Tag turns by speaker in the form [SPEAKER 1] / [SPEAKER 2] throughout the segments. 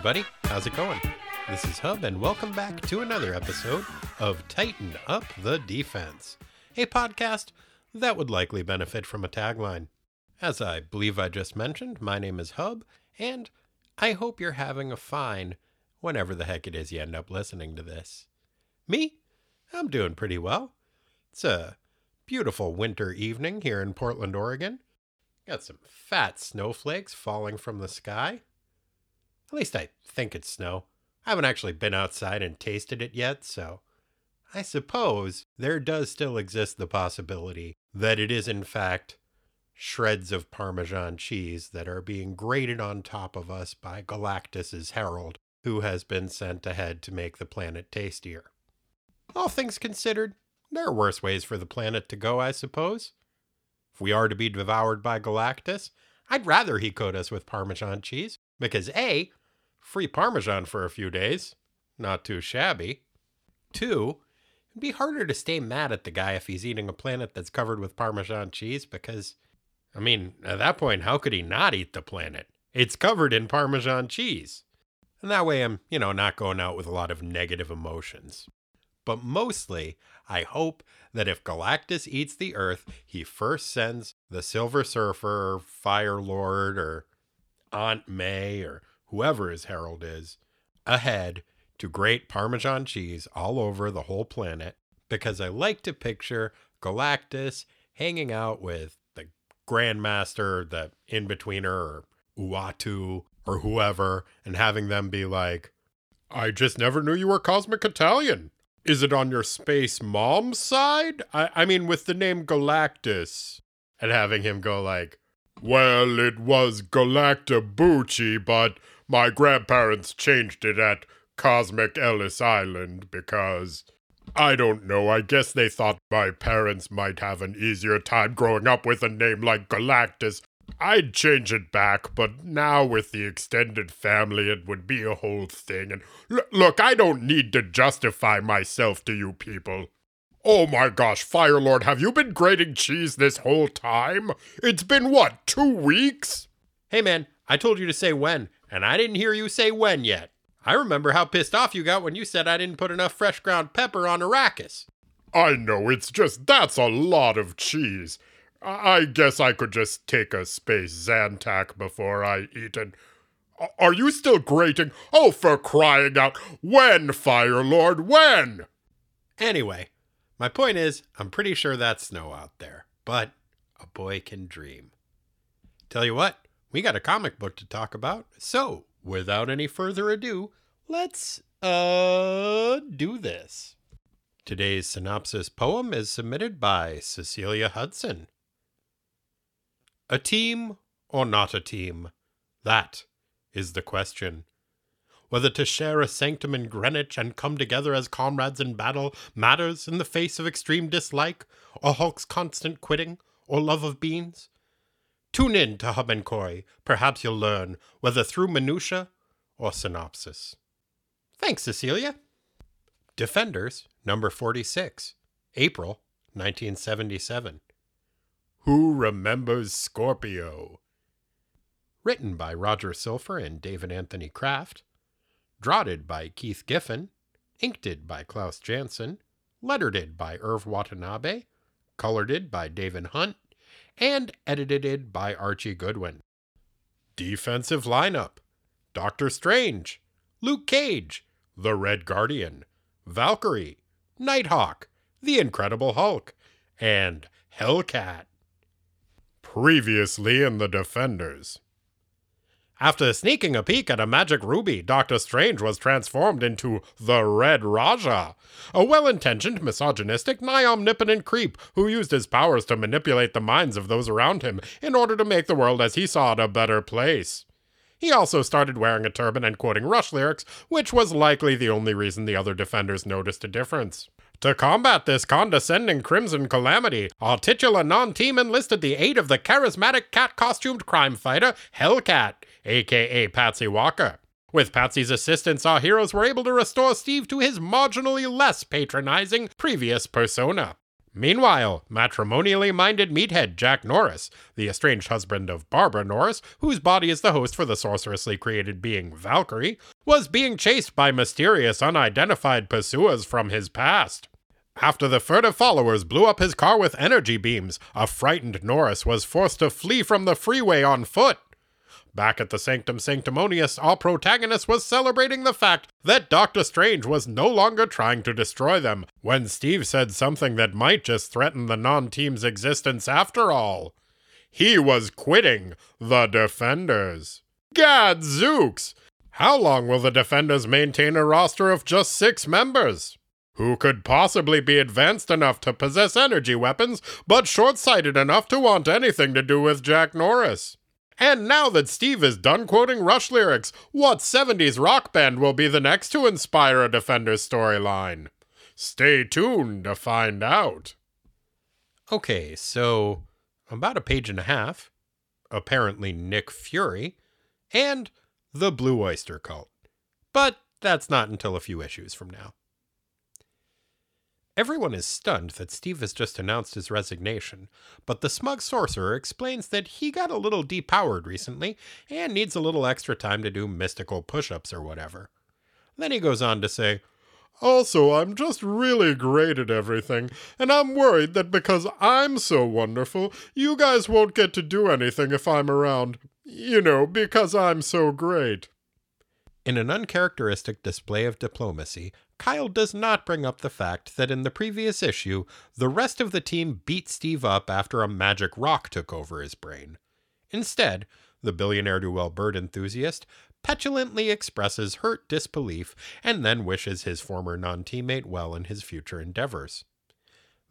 [SPEAKER 1] everybody, how's it going? This is Hub, and welcome back to another episode of Tighten Up the Defense, a podcast that would likely benefit from a tagline. As I believe I just mentioned, my name is Hub, and I hope you're having a fine whenever the heck it is you end up listening to this. Me? I'm doing pretty well. It's a beautiful winter evening here in Portland, Oregon. Got some fat snowflakes falling from the sky. At least I think it's snow. I haven't actually been outside and tasted it yet, so I suppose there does still exist the possibility that it is, in fact, shreds of Parmesan cheese that are being grated on top of us by Galactus's herald, who has been sent ahead to make the planet tastier. All things considered, there are worse ways for the planet to go, I suppose. If we are to be devoured by Galactus, I'd rather he coat us with Parmesan cheese, because A, free Parmesan for a few days, not too shabby. Two, it'd be harder to stay mad at the guy if he's eating a planet that's covered with Parmesan cheese, because, I mean, at that point, how could he not eat the planet? It's covered in Parmesan cheese. And that way I'm, you know, not going out with a lot of negative emotions. But mostly, I hope that if Galactus eats the Earth, he first sends the Silver Surfer, or Fire Lord, or Aunt May, or whoever his herald is, ahead to grate Parmesan cheese all over the whole planet, because I like to picture Galactus hanging out with the Grandmaster, the In Betweener, or Uatu, or whoever, and having them be like, I just never knew you were Cosmic Italian. Is it on your space mom's side? I, I mean, with the name Galactus. And having him go like, Well, it was Galactabucci, but my grandparents changed it at Cosmic Ellis Island because. I don't know, I guess they thought my parents might have an easier time growing up with a name like Galactus. I'd change it back, but now with the extended family, it would be a whole thing. And l- look, I don't need to justify myself to you people. Oh my gosh, Firelord, have you been grating cheese this whole time? It's been what, two weeks? Hey man, I told you to say when, and I didn't hear you say when yet. I remember how pissed off you got when you said I didn't put enough fresh ground pepper on Arrakis. I know, it's just that's a lot of cheese. I guess I could just take a space Zantac before I eat and. Are you still grating? Oh, for crying out! When, Firelord, when? Anyway, my point is, I'm pretty sure that's snow out there, but a boy can dream. Tell you what, we got a comic book to talk about, so without any further ado, let's, uh, do this. Today's synopsis poem is submitted by Cecilia Hudson. A team or not a team? That is the question. Whether to share a sanctum in Greenwich and come together as comrades in battle matters in the face of extreme dislike, or Hulk's constant quitting, or love of beans. Tune in to Hub and Coy. Perhaps you'll learn whether through minutia or synopsis. Thanks, Cecilia. Defenders, number 46, April 1977. Who remembers Scorpio? Written by Roger Slifer and David Anthony Kraft. Draughted by Keith Giffen. Inked by Klaus Janson. Lettered by Irv Watanabe. Colored by David Hunt. And edited by Archie Goodwin. Defensive lineup Doctor Strange, Luke Cage, The Red Guardian, Valkyrie, Nighthawk, The Incredible Hulk, and Hellcat. Previously in the Defenders. After sneaking a peek at a magic ruby, Doctor Strange was transformed into the Red Raja, a well intentioned, misogynistic, nigh omnipotent creep who used his powers to manipulate the minds of those around him in order to make the world as he saw it a better place. He also started wearing a turban and quoting Rush lyrics, which was likely the only reason the other defenders noticed a difference. To combat this condescending crimson calamity, our titular non team enlisted the aid of the charismatic cat costumed crime fighter, Hellcat, aka Patsy Walker. With Patsy's assistance, our heroes were able to restore Steve to his marginally less patronizing previous persona. Meanwhile, matrimonially minded meathead Jack Norris, the estranged husband of Barbara Norris, whose body is the host for the sorcerously created being Valkyrie, was being chased by mysterious unidentified pursuers from his past. After the furtive followers blew up his car with energy beams, a frightened Norris was forced to flee from the freeway on foot. Back at the Sanctum Sanctimonious, our protagonist was celebrating the fact that Doctor Strange was no longer trying to destroy them when Steve said something that might just threaten the non team's existence after all. He was quitting the Defenders. Gadzooks! How long will the Defenders maintain a roster of just six members? Who could possibly be advanced enough to possess energy weapons, but short sighted enough to want anything to do with Jack Norris? And now that Steve is done quoting Rush lyrics, what 70s rock band will be the next to inspire a Defenders storyline? Stay tuned to find out. Okay, so about a page and a half, apparently Nick Fury, and the Blue Oyster Cult. But that's not until a few issues from now. Everyone is stunned that Steve has just announced his resignation, but the smug sorcerer explains that he got a little depowered recently and needs a little extra time to do mystical push ups or whatever. Then he goes on to say, also, I'm just really great at everything, and I'm worried that because I'm so wonderful, you guys won't get to do anything if I'm around. You know, because I'm so great. In an uncharacteristic display of diplomacy, Kyle does not bring up the fact that in the previous issue, the rest of the team beat Steve up after a magic rock took over his brain. Instead, the billionaire Duel bird enthusiast petulantly expresses hurt disbelief and then wishes his former non teammate well in his future endeavors.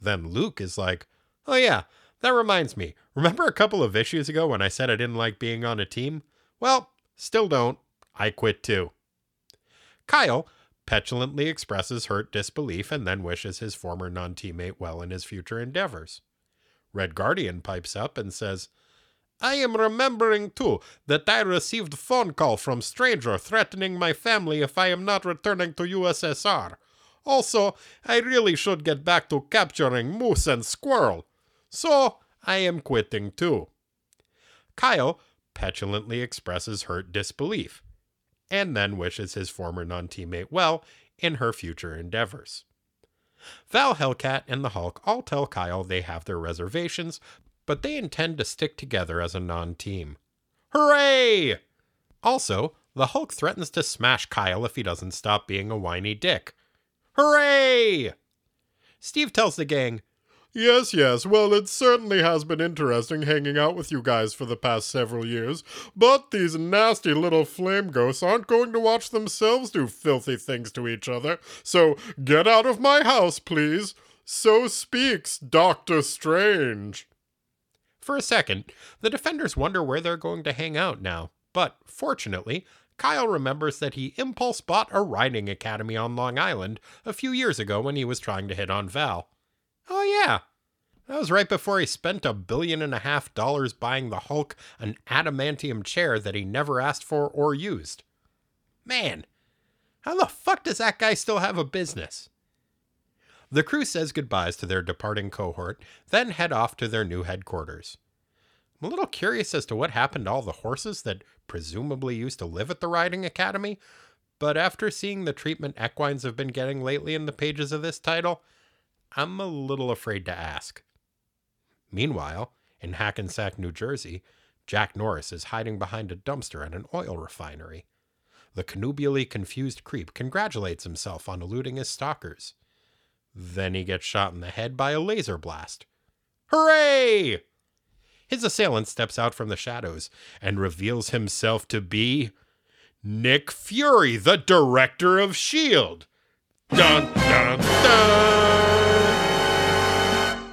[SPEAKER 1] Then Luke is like, Oh, yeah, that reminds me. Remember a couple of issues ago when I said I didn't like being on a team? Well, still don't. I quit too. Kyle petulantly expresses hurt disbelief and then wishes his former non teammate well in his future endeavors. Red Guardian pipes up and says, I am remembering too that I received phone call from stranger threatening my family if I am not returning to USSR. Also, I really should get back to capturing moose and squirrel. So, I am quitting too. Kyle petulantly expresses hurt disbelief and then wishes his former non teammate well in her future endeavors. Val Hellcat and the Hulk all tell Kyle they have their reservations, but they intend to stick together as a non team. Hooray! Also, the Hulk threatens to smash Kyle if he doesn't stop being a whiny dick. Hooray! Steve tells the gang Yes, yes. Well, it certainly has been interesting hanging out with you guys for the past several years, but these nasty little flame ghosts aren't going to watch themselves do filthy things to each other, so get out of my house, please. So speaks Doctor Strange. For a second, the defenders wonder where they're going to hang out now, but fortunately, Kyle remembers that he impulse bought a riding academy on Long Island a few years ago when he was trying to hit on Val. Oh, yeah. That was right before he spent a billion and a half dollars buying the Hulk an adamantium chair that he never asked for or used. Man, how the fuck does that guy still have a business? The crew says goodbyes to their departing cohort, then head off to their new headquarters. I'm a little curious as to what happened to all the horses that presumably used to live at the riding academy, but after seeing the treatment equines have been getting lately in the pages of this title, I'm a little afraid to ask. Meanwhile, in Hackensack, New Jersey, Jack Norris is hiding behind a dumpster at an oil refinery. The connubially confused creep congratulates himself on eluding his stalkers. Then he gets shot in the head by a laser blast. Hooray! His assailant steps out from the shadows and reveals himself to be Nick Fury, the director of S.H.I.E.L.D. Dun, dun, dun.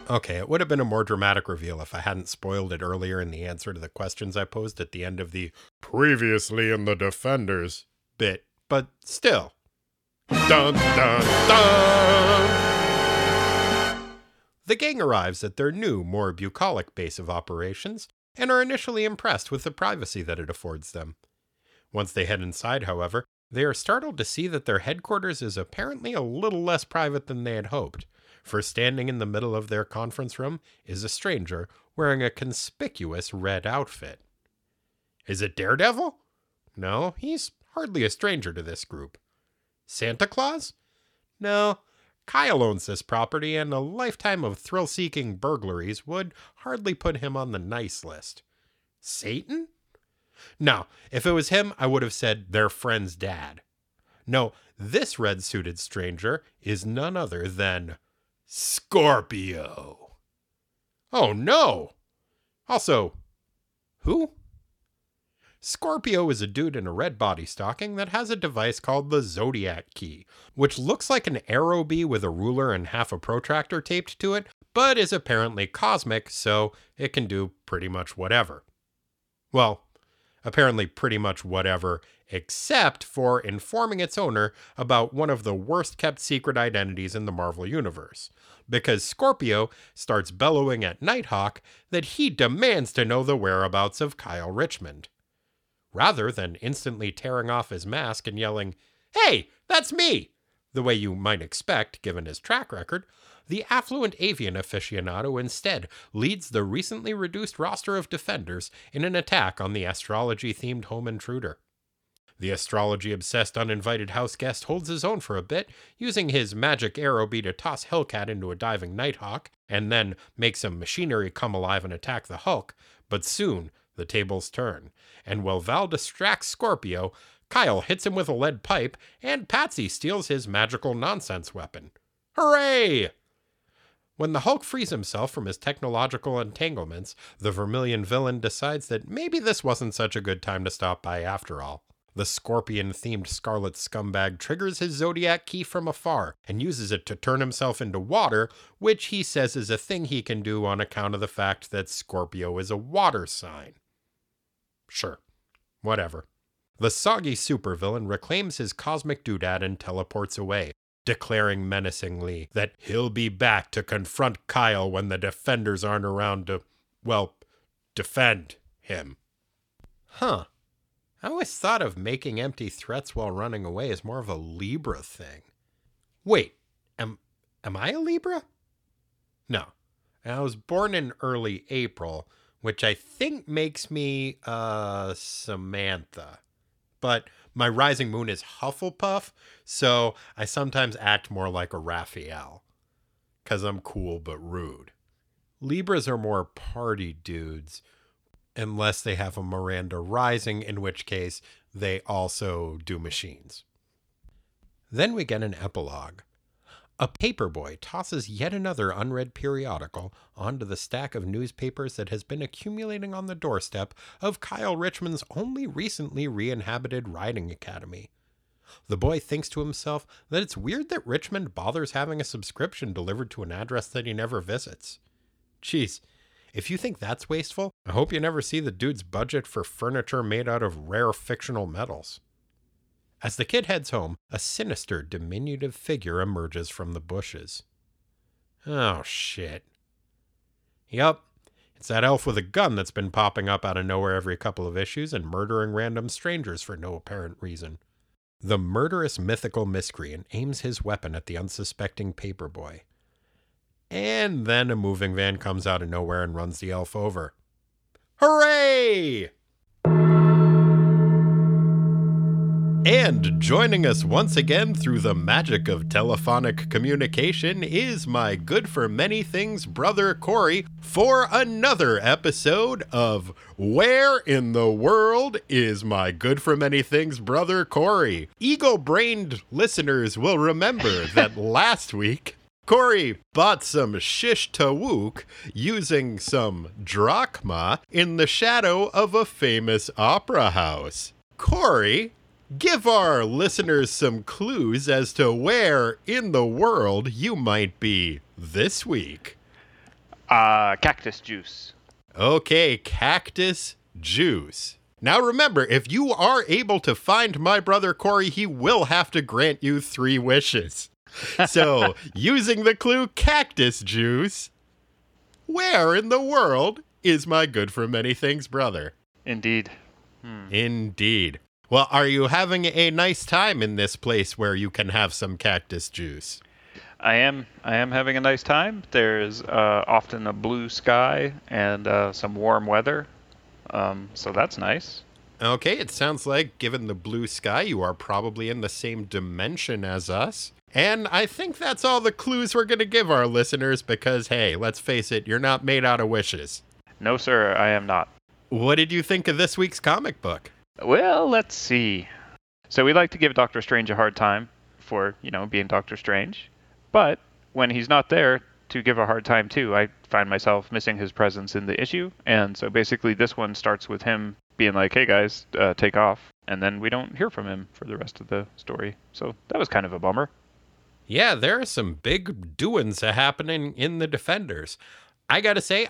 [SPEAKER 1] Okay, it would have been a more dramatic reveal if I hadn't spoiled it earlier in the answer to the questions I posed at the end of the previously in the Defenders bit, but still. Dun, dun, dun. The gang arrives at their new, more bucolic base of operations and are initially impressed with the privacy that it affords them. Once they head inside, however, they are startled to see that their headquarters is apparently a little less private than they had hoped. For standing in the middle of their conference room is a stranger wearing a conspicuous red outfit. Is it Daredevil? No, he's hardly a stranger to this group. Santa Claus? No, Kyle owns this property, and a lifetime of thrill seeking burglaries would hardly put him on the nice list. Satan? No, if it was him, I would have said their friend's dad. No, this red suited stranger is none other than Scorpio. Oh no! Also, who? Scorpio is a dude in a red body stocking that has a device called the Zodiac Key, which looks like an arrow bee with a ruler and half a protractor taped to it, but is apparently cosmic, so it can do pretty much whatever. Well, apparently, pretty much whatever, except for informing its owner about one of the worst kept secret identities in the Marvel Universe. Because Scorpio starts bellowing at Nighthawk that he demands to know the whereabouts of Kyle Richmond rather than instantly tearing off his mask and yelling, Hey, that's me! The way you might expect, given his track record, the affluent avian aficionado instead leads the recently reduced roster of defenders in an attack on the astrology themed home intruder. The astrology obsessed uninvited house guest holds his own for a bit, using his magic arrow bee to toss Hellcat into a diving Nighthawk, and then make some machinery come alive and attack the Hulk. But soon, the tables turn, and while Val distracts Scorpio, Kyle hits him with a lead pipe, and Patsy steals his magical nonsense weapon. Hooray! When the Hulk frees himself from his technological entanglements, the Vermilion villain decides that maybe this wasn't such a good time to stop by after all. The scorpion themed scarlet scumbag triggers his zodiac key from afar and uses it to turn himself into water, which he says is a thing he can do on account of the fact that Scorpio is a water sign. Sure. Whatever. The soggy supervillain reclaims his cosmic doodad and teleports away, declaring menacingly that he'll be back to confront Kyle when the defenders aren't around to, well, defend him. Huh. I always thought of making empty threats while running away as more of a Libra thing. Wait, am am I a Libra? No. I was born in early April, which I think makes me uh, Samantha. But my rising moon is Hufflepuff, so I sometimes act more like a Raphael because I'm cool but rude. Libras are more party dudes, unless they have a Miranda Rising, in which case they also do machines. Then we get an epilogue. A paperboy tosses yet another unread periodical onto the stack of newspapers that has been accumulating on the doorstep of Kyle Richmond's only recently re inhabited riding academy. The boy thinks to himself that it's weird that Richmond bothers having a subscription delivered to an address that he never visits. Geez, if you think that's wasteful, I hope you never see the dude's budget for furniture made out of rare fictional metals. As the kid heads home, a sinister, diminutive figure emerges from the bushes. Oh, shit. Yup, it's that elf with a gun that's been popping up out of nowhere every couple of issues and murdering random strangers for no apparent reason. The murderous mythical miscreant aims his weapon at the unsuspecting paperboy. And then a moving van comes out of nowhere and runs the elf over. Hooray! And joining us once again through the magic of telephonic communication is my good for many things brother Corey for another episode of Where in the World is My Good for Many Things Brother Corey? Ego brained listeners will remember that last week Corey bought some shish tawook using some drachma in the shadow of a famous opera house. Corey give our listeners some clues as to where in the world you might be this week.
[SPEAKER 2] Uh, cactus juice.
[SPEAKER 1] Okay, cactus juice. Now remember, if you are able to find my brother Corey, he will have to grant you three wishes. So, using the clue cactus juice, where in the world is my good for many things brother?
[SPEAKER 2] Indeed.
[SPEAKER 1] Hmm. Indeed. Well, are you having a nice time in this place where you can have some cactus juice?
[SPEAKER 2] I am. I am having a nice time. There's uh, often a blue sky and uh, some warm weather, um, so that's nice.
[SPEAKER 1] Okay, it sounds like, given the blue sky, you are probably in the same dimension as us. And I think that's all the clues we're going to give our listeners because, hey, let's face it, you're not made out of wishes.
[SPEAKER 2] No, sir, I am not.
[SPEAKER 1] What did you think of this week's comic book?
[SPEAKER 2] Well, let's see. So we like to give Doctor Strange a hard time for, you know, being Doctor Strange. But when he's not there to give a hard time too, I find myself missing his presence in the issue. And so basically this one starts with him being like, "Hey guys, uh, take off." And then we don't hear from him for the rest of the story. So that was kind of a bummer.
[SPEAKER 1] Yeah, there are some big doings happening in the Defenders. I got to say,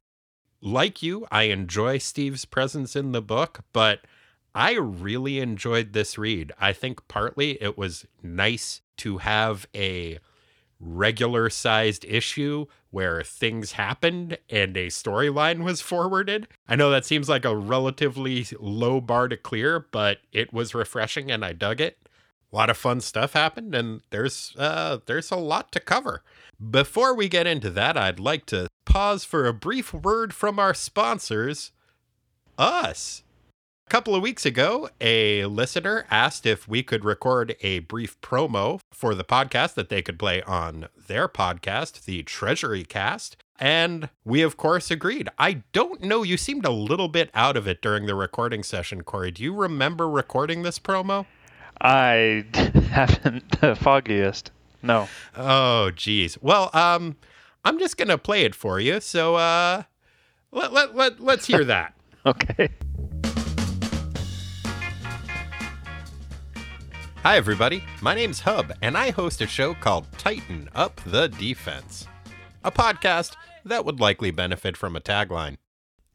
[SPEAKER 1] like you, I enjoy Steve's presence in the book, but I really enjoyed this read. I think partly it was nice to have a regular sized issue where things happened and a storyline was forwarded. I know that seems like a relatively low bar to clear, but it was refreshing and I dug it. A lot of fun stuff happened and there's uh there's a lot to cover. Before we get into that, I'd like to pause for a brief word from our sponsors, us. A couple of weeks ago, a listener asked if we could record a brief promo for the podcast that they could play on their podcast, the Treasury Cast. And we, of course, agreed. I don't know, you seemed a little bit out of it during the recording session, Corey. Do you remember recording this promo?
[SPEAKER 2] I haven't the foggiest. No.
[SPEAKER 1] Oh, geez. Well, um, I'm just gonna play it for you. So, uh, let let let let's hear that.
[SPEAKER 2] Okay.
[SPEAKER 1] Hi, everybody. My name's Hub, and I host a show called Tighten Up the Defense, a podcast that would likely benefit from a tagline.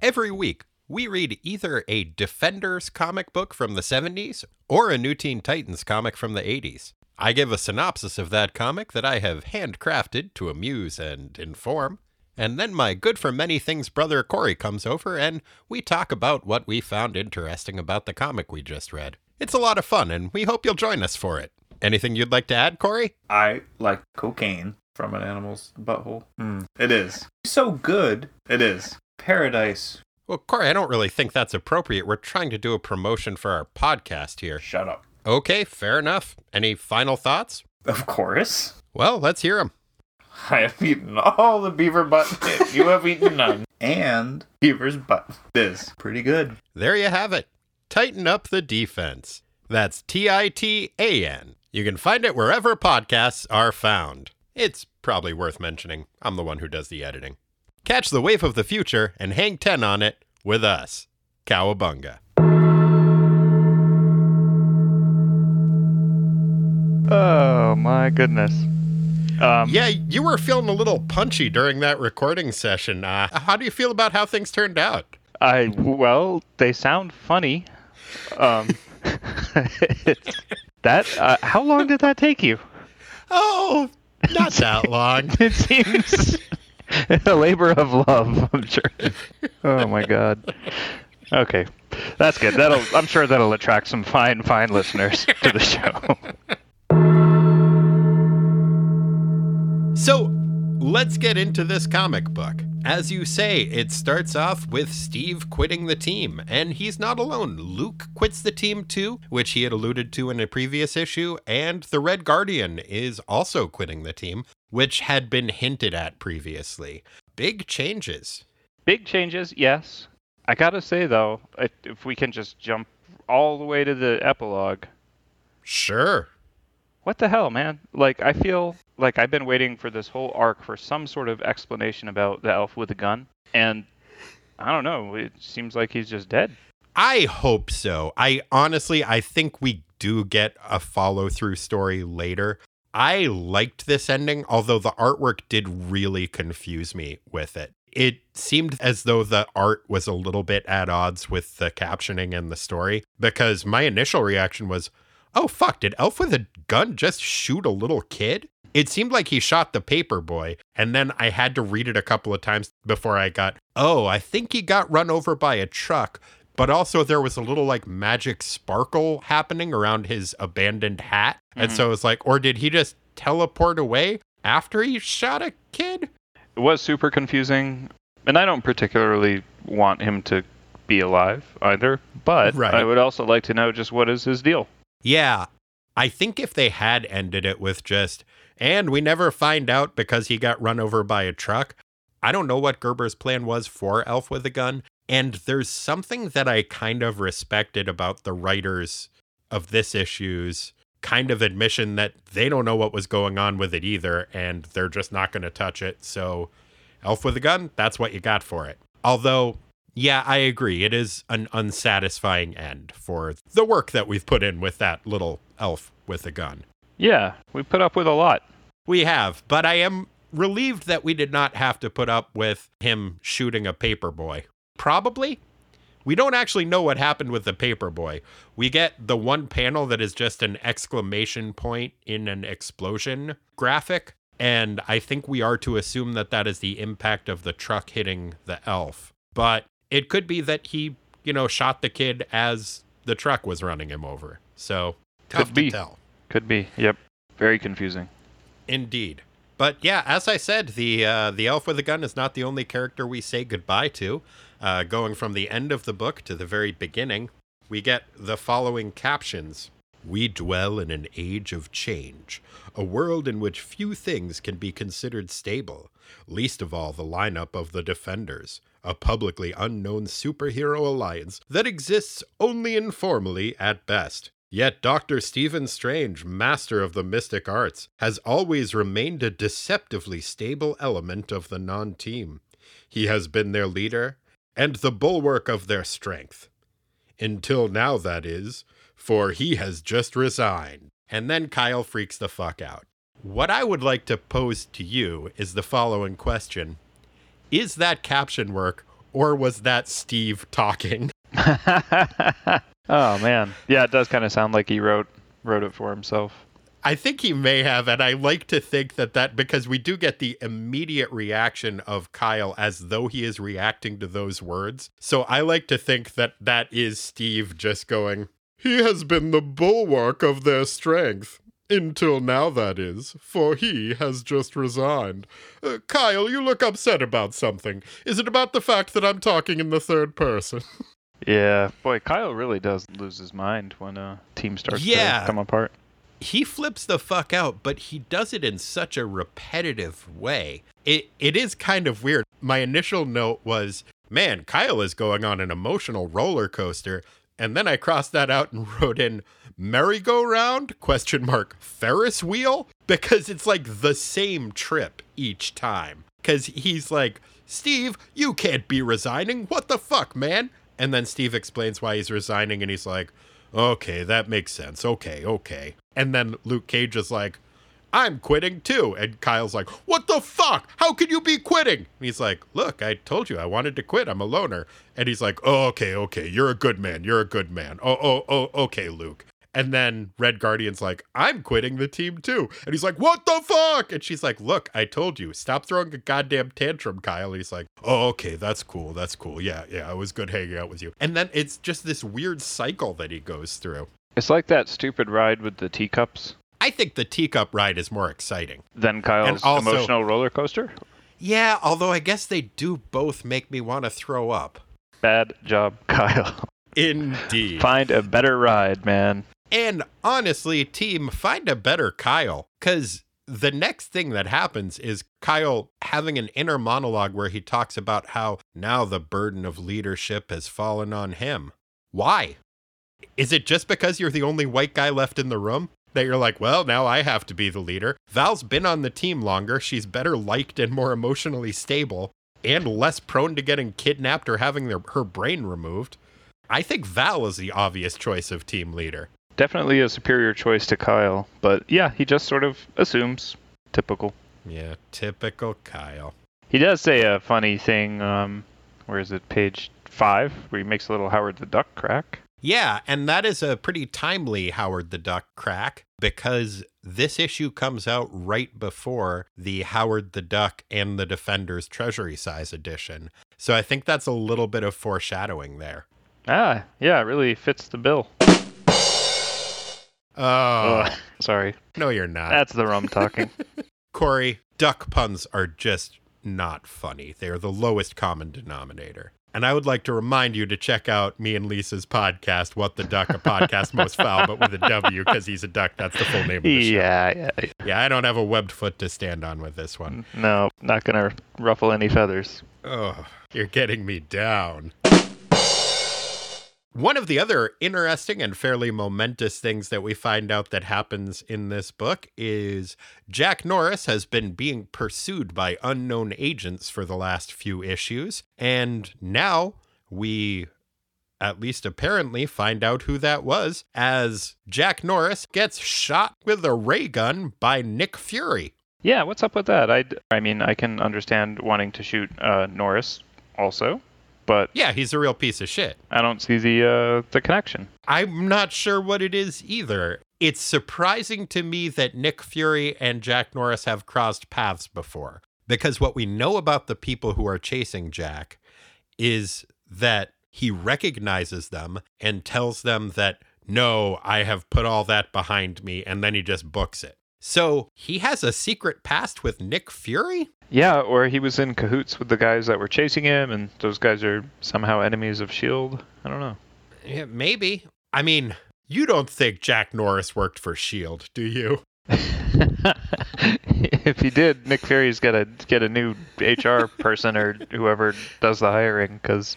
[SPEAKER 1] Every week, we read either a Defenders comic book from the 70s or a New Teen Titans comic from the 80s. I give a synopsis of that comic that I have handcrafted to amuse and inform. And then my good for many things brother Corey comes over and we talk about what we found interesting about the comic we just read. It's a lot of fun, and we hope you'll join us for it. Anything you'd like to add, Corey?
[SPEAKER 3] I like cocaine from an animal's butthole. Mm, it is. So good. It is. Paradise.
[SPEAKER 1] Well, Corey, I don't really think that's appropriate. We're trying to do a promotion for our podcast here.
[SPEAKER 3] Shut up.
[SPEAKER 1] Okay, fair enough. Any final thoughts?
[SPEAKER 3] Of course.
[SPEAKER 1] Well, let's hear them.
[SPEAKER 3] I have eaten all the beaver butt. you have eaten none. And beaver's butt is pretty good.
[SPEAKER 1] There you have it. Tighten up the defense. That's T I T A N. You can find it wherever podcasts are found. It's probably worth mentioning. I'm the one who does the editing. Catch the wave of the future and hang 10 on it with us. Cowabunga.
[SPEAKER 2] Oh my goodness. Um,
[SPEAKER 1] Yeah, you were feeling a little punchy during that recording session. Uh, how do you feel about how things turned out?
[SPEAKER 2] I well, they sound funny. Um, that uh, how long did that take you?
[SPEAKER 1] Oh, not that long.
[SPEAKER 2] It seems a labor of love. I'm sure. Oh my god. Okay, that's good. That'll I'm sure that'll attract some fine, fine listeners to the show.
[SPEAKER 1] So, let's get into this comic book. As you say, it starts off with Steve quitting the team, and he's not alone. Luke quits the team too, which he had alluded to in a previous issue, and the Red Guardian is also quitting the team, which had been hinted at previously. Big changes.
[SPEAKER 2] Big changes, yes. I gotta say though, if, if we can just jump all the way to the epilogue,
[SPEAKER 1] Sure.
[SPEAKER 2] What the hell, man? Like, I feel like I've been waiting for this whole arc for some sort of explanation about the elf with the gun, and I don't know. It seems like he's just dead.
[SPEAKER 1] I hope so. I honestly, I think we do get a follow through story later. I liked this ending, although the artwork did really confuse me with it. It seemed as though the art was a little bit at odds with the captioning and the story because my initial reaction was, oh, fuck, did Elf with a gun just shoot a little kid? It seemed like he shot the paper boy, and then I had to read it a couple of times before I got, oh, I think he got run over by a truck, but also there was a little like magic sparkle happening around his abandoned hat. And mm-hmm. so it was like, or did he just teleport away? after he shot a kid.
[SPEAKER 2] It was super confusing, and I don't particularly want him to be alive either. But
[SPEAKER 1] Right.
[SPEAKER 2] I would also like to know just what is his deal.
[SPEAKER 1] Yeah. I think if they had ended it with just, and we never find out because he got run over by a truck, I don't know what Gerber's plan was for Elf with a Gun. And there's something that I kind of respected about the writers of this issue's kind of admission that they don't know what was going on with it either, and they're just not going to touch it. So, Elf with a Gun, that's what you got for it. Although, yeah, I agree. It is an unsatisfying end for the work that we've put in with that little elf with a gun.
[SPEAKER 2] Yeah, we put up with a lot.
[SPEAKER 1] We have, but I am relieved that we did not have to put up with him shooting a paper boy. Probably. We don't actually know what happened with the paper boy. We get the one panel that is just an exclamation point in an explosion graphic, and I think we are to assume that that is the impact of the truck hitting the elf. But it could be that he, you know, shot the kid as the truck was running him over. So, tough
[SPEAKER 2] Could be.
[SPEAKER 1] to tell.
[SPEAKER 2] Could be. Yep. Very confusing.
[SPEAKER 1] Indeed. But yeah, as I said, the uh, the elf with a gun is not the only character we say goodbye to. Uh, going from the end of the book to the very beginning, we get the following captions. We dwell in an age of change, a world in which few things can be considered stable, least of all the lineup of the Defenders, a publicly unknown superhero alliance that exists only informally at best. Yet Dr. Stephen Strange, master of the mystic arts, has always remained a deceptively stable element of the non team. He has been their leader and the bulwark of their strength. Until now, that is, for he has just resigned. And then Kyle freaks the fuck out. What I would like to pose to you is the following question Is that caption work, or was that Steve talking?
[SPEAKER 2] oh man. Yeah, it does kind of sound like he wrote wrote it for himself.
[SPEAKER 1] I think he may have, and I like to think that that because we do get the immediate reaction of Kyle as though he is reacting to those words. So I like to think that that is Steve just going, He has been the bulwark of their strength. Until now, that is, for he has just resigned. Uh, Kyle, you look upset about something. Is it about the fact that I'm talking in the third person?
[SPEAKER 2] Yeah, boy, Kyle really does lose his mind when a team starts
[SPEAKER 1] Yeah.
[SPEAKER 2] to come apart.
[SPEAKER 1] he flips the fuck out, but he does it in such a repetitive way. It it is kind of weird. My initial note was, man, Kyle is going on an emotional roller coaster. And then I crossed that out and wrote in merry-go-round question mark Ferris wheel because it's like the same trip each time. Cuz he's like, "Steve, you can't be resigning. What the fuck, man?" And then Steve explains why he's resigning and he's like, Okay, that makes sense. Okay, okay. And then Luke Cage is like, I'm quitting too. And Kyle's like, What the fuck? How could you be quitting? And he's like, Look, I told you I wanted to quit. I'm a loner. And he's like, Oh, okay, okay. You're a good man. You're a good man. Oh, oh, oh, okay, Luke. And then Red Guardian's like, I'm quitting the team too. And he's like, What the fuck? And she's like, Look, I told you, stop throwing a goddamn tantrum, Kyle. And he's like, Oh, okay, that's cool. That's cool. Yeah, yeah, it was good hanging out with you. And then it's just this weird cycle that he goes through.
[SPEAKER 2] It's like that stupid ride with the teacups.
[SPEAKER 1] I think the teacup ride is more exciting.
[SPEAKER 2] Than Kyle's
[SPEAKER 1] also-
[SPEAKER 2] emotional roller coaster.
[SPEAKER 1] Yeah, although I guess they do both make me want to throw up.
[SPEAKER 2] Bad job, Kyle.
[SPEAKER 1] Indeed.
[SPEAKER 2] Find a better ride, man.
[SPEAKER 1] And honestly, team, find a better Kyle. Because the next thing that happens is Kyle having an inner monologue where he talks about how now the burden of leadership has fallen on him. Why? Is it just because you're the only white guy left in the room? That you're like, well, now I have to be the leader. Val's been on the team longer. She's better liked and more emotionally stable and less prone to getting kidnapped or having their, her brain removed. I think Val is the obvious choice of team leader.
[SPEAKER 2] Definitely a superior choice to Kyle, but yeah, he just sort of assumes. Typical.
[SPEAKER 1] Yeah, typical Kyle.
[SPEAKER 2] He does say a funny thing. Um, where is it? Page five, where he makes a little Howard the Duck crack.
[SPEAKER 1] Yeah, and that is a pretty timely Howard the Duck crack because this issue comes out right before the Howard the Duck and the Defenders Treasury Size edition. So I think that's a little bit of foreshadowing there.
[SPEAKER 2] Ah, yeah, it really fits the bill.
[SPEAKER 1] Oh,
[SPEAKER 2] Ugh, sorry,
[SPEAKER 1] no, you're not.
[SPEAKER 2] that's the rum talking.
[SPEAKER 1] Corey, duck puns are just not funny. They are the lowest common denominator. And I would like to remind you to check out me and Lisa's podcast, What the Duck, a podcast most foul, but with a W because he's a duck. That's the full name of the show.
[SPEAKER 2] Yeah, yeah.
[SPEAKER 1] Yeah, I don't have a webbed foot to stand on with this one.
[SPEAKER 2] No, not gonna ruffle any feathers.
[SPEAKER 1] Oh, you're getting me down. One of the other interesting and fairly momentous things that we find out that happens in this book is Jack Norris has been being pursued by unknown agents for the last few issues. And now we, at least apparently, find out who that was as Jack Norris gets shot with a ray gun by Nick Fury.
[SPEAKER 2] Yeah, what's up with that? I, I mean, I can understand wanting to shoot uh, Norris also, but
[SPEAKER 1] Yeah, he's a real piece of shit.
[SPEAKER 2] I don't see the uh, the connection.
[SPEAKER 1] I'm not sure what it is either. It's surprising to me that Nick Fury and Jack Norris have crossed paths before. Because what we know about the people who are chasing Jack is that he recognizes them and tells them that, no, I have put all that behind me, and then he just books it. So he has a secret past with Nick Fury?
[SPEAKER 2] Yeah, or he was in cahoots with the guys that were chasing him, and those guys are somehow enemies of Shield. I don't know.
[SPEAKER 1] Yeah, maybe. I mean, you don't think Jack Norris worked for S.H.I.E.L.D., do you?
[SPEAKER 2] if he did, Nick Fury's got to get a new HR person or whoever does the hiring, because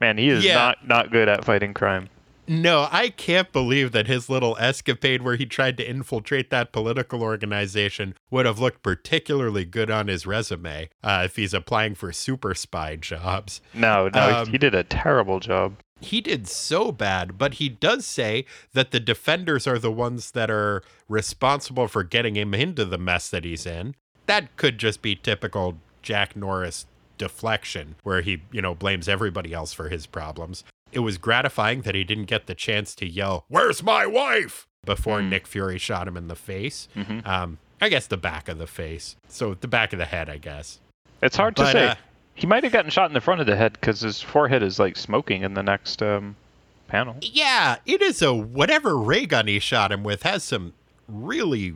[SPEAKER 2] man, he is
[SPEAKER 1] Yeah.
[SPEAKER 2] not not good at fighting crime.
[SPEAKER 1] No, I can't believe that his little escapade where he tried to infiltrate that political organization would have looked particularly good on his resume uh, if he's applying for super spy jobs.
[SPEAKER 2] No, no,
[SPEAKER 1] Um,
[SPEAKER 2] he did a terrible job.
[SPEAKER 1] He did so bad, but he does say that the defenders are the ones that are responsible for getting him into the mess that he's in. That could just be typical Jack Norris deflection, where he, you know, blames everybody else for his problems. It was gratifying that he didn't get the chance to yell, Where's my wife? before
[SPEAKER 2] Mm.
[SPEAKER 1] Nick Fury shot him in the face.
[SPEAKER 2] Mhm.
[SPEAKER 1] Um, I guess the back of the face. So the back of the head, I guess.
[SPEAKER 2] It's hard to
[SPEAKER 1] but,
[SPEAKER 2] say.
[SPEAKER 1] uh,
[SPEAKER 2] he might have gotten shot in the front of the head because his forehead is like smoking in the next um, panel.
[SPEAKER 1] Yeah, it is a whatever ray gun he shot him with has some really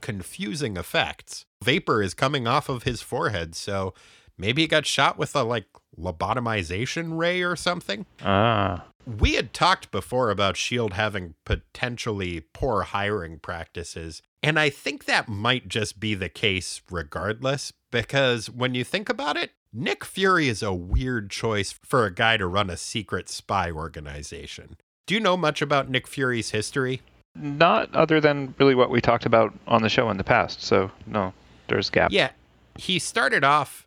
[SPEAKER 1] confusing effects. Vapor is coming off of his forehead, so maybe he got shot with a like lobotomization ray or something.
[SPEAKER 2] Ah,
[SPEAKER 1] We had talked before about Shield having potentially poor hiring practices, and I think that might just be the case regardless because when you think about it, Nick Fury is a weird choice for a guy to run a secret spy organization. Do you know much about Nick Fury's history?
[SPEAKER 2] not other than really what we talked about on the show in the past. So no, there's gap.
[SPEAKER 1] Yeah, he started off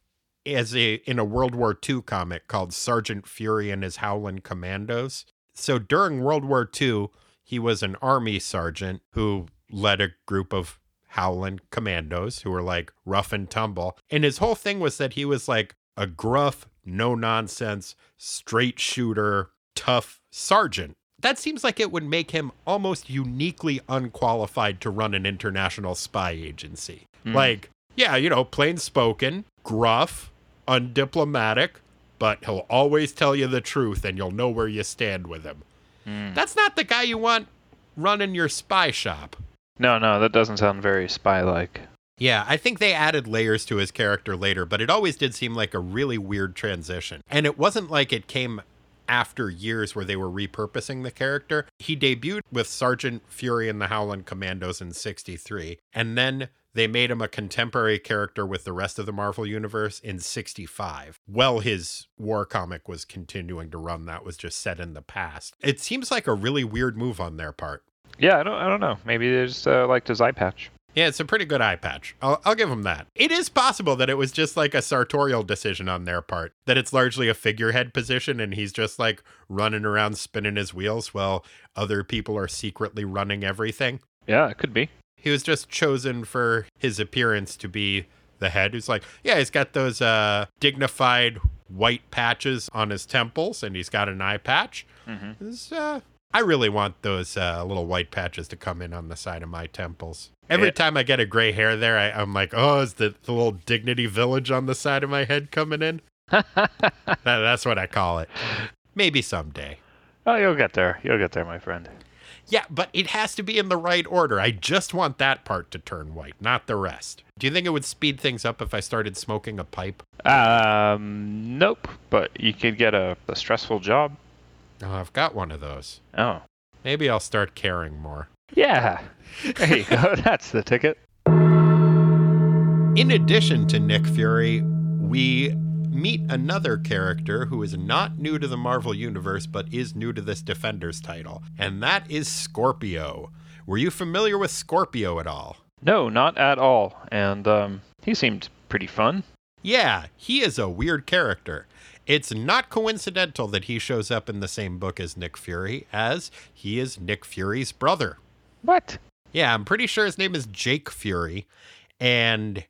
[SPEAKER 1] as a in a World War II comic called Sergeant Fury and his Howlin' Commandos. So during World War II, he was an army sergeant who led a group of Howlin' Commandos who were like rough and tumble. And his whole thing was that he was like a gruff, no nonsense, straight shooter, tough sergeant. That seems like it would make him almost uniquely unqualified to run an international spy agency. Hmm. Like, yeah, you know, plain spoken, gruff, undiplomatic, but he'll always tell you the truth and you'll know where you stand with him. Hmm. That's not the guy you want running your spy shop.
[SPEAKER 2] No, no, that doesn't sound very spy-like.
[SPEAKER 1] Yeah, I think they added layers to his character later, but it always did seem like a really weird transition. And it wasn't like it came after years where they were repurposing the character. He debuted with Sergeant Fury and the Howlin' Commandos in 63, and then they made him a contemporary character with the rest of the Marvel Universe in 65. Well, his war comic was continuing to run, that was just set in the past. It seems like a really weird move on their part.
[SPEAKER 2] Yeah, I don't, I don't know. Maybe they just uh, liked his eye patch.
[SPEAKER 1] Yeah, it's a pretty good eye patch. I'll, I'll give him that. It is possible that it was just like a sartorial decision on their part, that it's largely a figurehead position and he's just like running around spinning his wheels while other people are secretly running everything.
[SPEAKER 2] Yeah, it could be.
[SPEAKER 1] He was just chosen for his appearance to be the head who's like, yeah, he's got those uh, dignified white patches on his temples and he's got an eye patch.
[SPEAKER 2] Mm-hmm.
[SPEAKER 1] Uh, I really want those uh, little white patches to come in on the side of my temples. Every time I get a gray hair there, I, I'm like, oh, is the, the little dignity village on the side of my head coming in? That, that's what I call it. Maybe someday.
[SPEAKER 2] Oh, you'll get there. You'll get there, my friend.
[SPEAKER 1] Yeah, but it has to be in the right order. I just want that part to turn white, not the rest. Do you think it would speed things up if I started smoking a pipe?
[SPEAKER 2] Um, nope. But you could get a, a stressful job.
[SPEAKER 1] Oh, I've got one of those.
[SPEAKER 2] Oh.
[SPEAKER 1] Maybe I'll start caring more.
[SPEAKER 2] Yeah. There you go. That's the ticket.
[SPEAKER 1] In addition to Nick Fury, we meet another character who is not new to the Marvel Universe but is new to this Defenders title, and that is Scorpio. Were you familiar with Scorpio at all?
[SPEAKER 2] No, not at all. And um, he seemed pretty fun.
[SPEAKER 1] Yeah, he is a weird character. It's not coincidental that he shows up in the same book as Nick Fury, as he is Nick Fury's brother.
[SPEAKER 2] What?
[SPEAKER 1] Yeah, I'm pretty sure his name is Jake Fury. And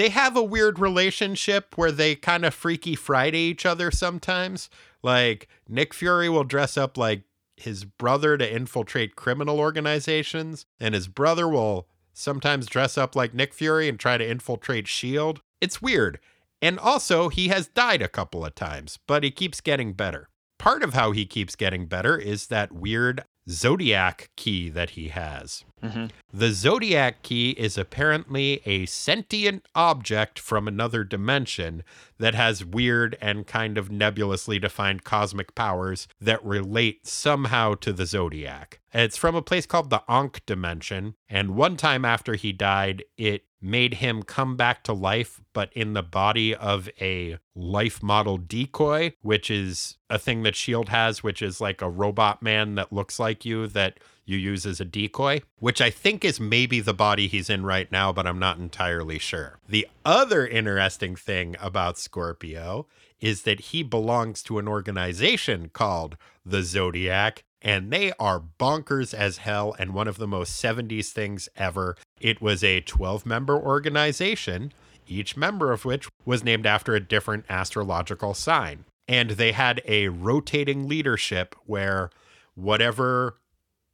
[SPEAKER 1] they have a weird relationship where they kind of freaky Friday each other sometimes. Like, Nick Fury will dress up like his brother to infiltrate criminal organizations, and his brother will sometimes dress up like Nick Fury and try to infiltrate S.H.I.E.L.D. It's weird. And also, he has died a couple of times, but he keeps getting better. Part of how he keeps getting better is that weird Zodiac key that he has.
[SPEAKER 2] Mm-hmm.
[SPEAKER 1] The Zodiac key is apparently a sentient object from another dimension that has weird and kind of nebulously defined cosmic powers that relate somehow to the Zodiac. It's from a place called the Ankh dimension, and one time after he died, it made him come back to life, but in the body of a life model decoy, which is a thing that S.H.I.E.L.D. has, which is like a robot man that looks like you that you use as a decoy, which I think is maybe the body he's in right now, but I'm not entirely sure. The other interesting thing about Scorpio is that he belongs to an organization called the Zodiac, and they are bonkers as hell and one of the most 70s things ever. It was a 12 member organization, each member of which was named after a different astrological sign. And they had a rotating leadership where whatever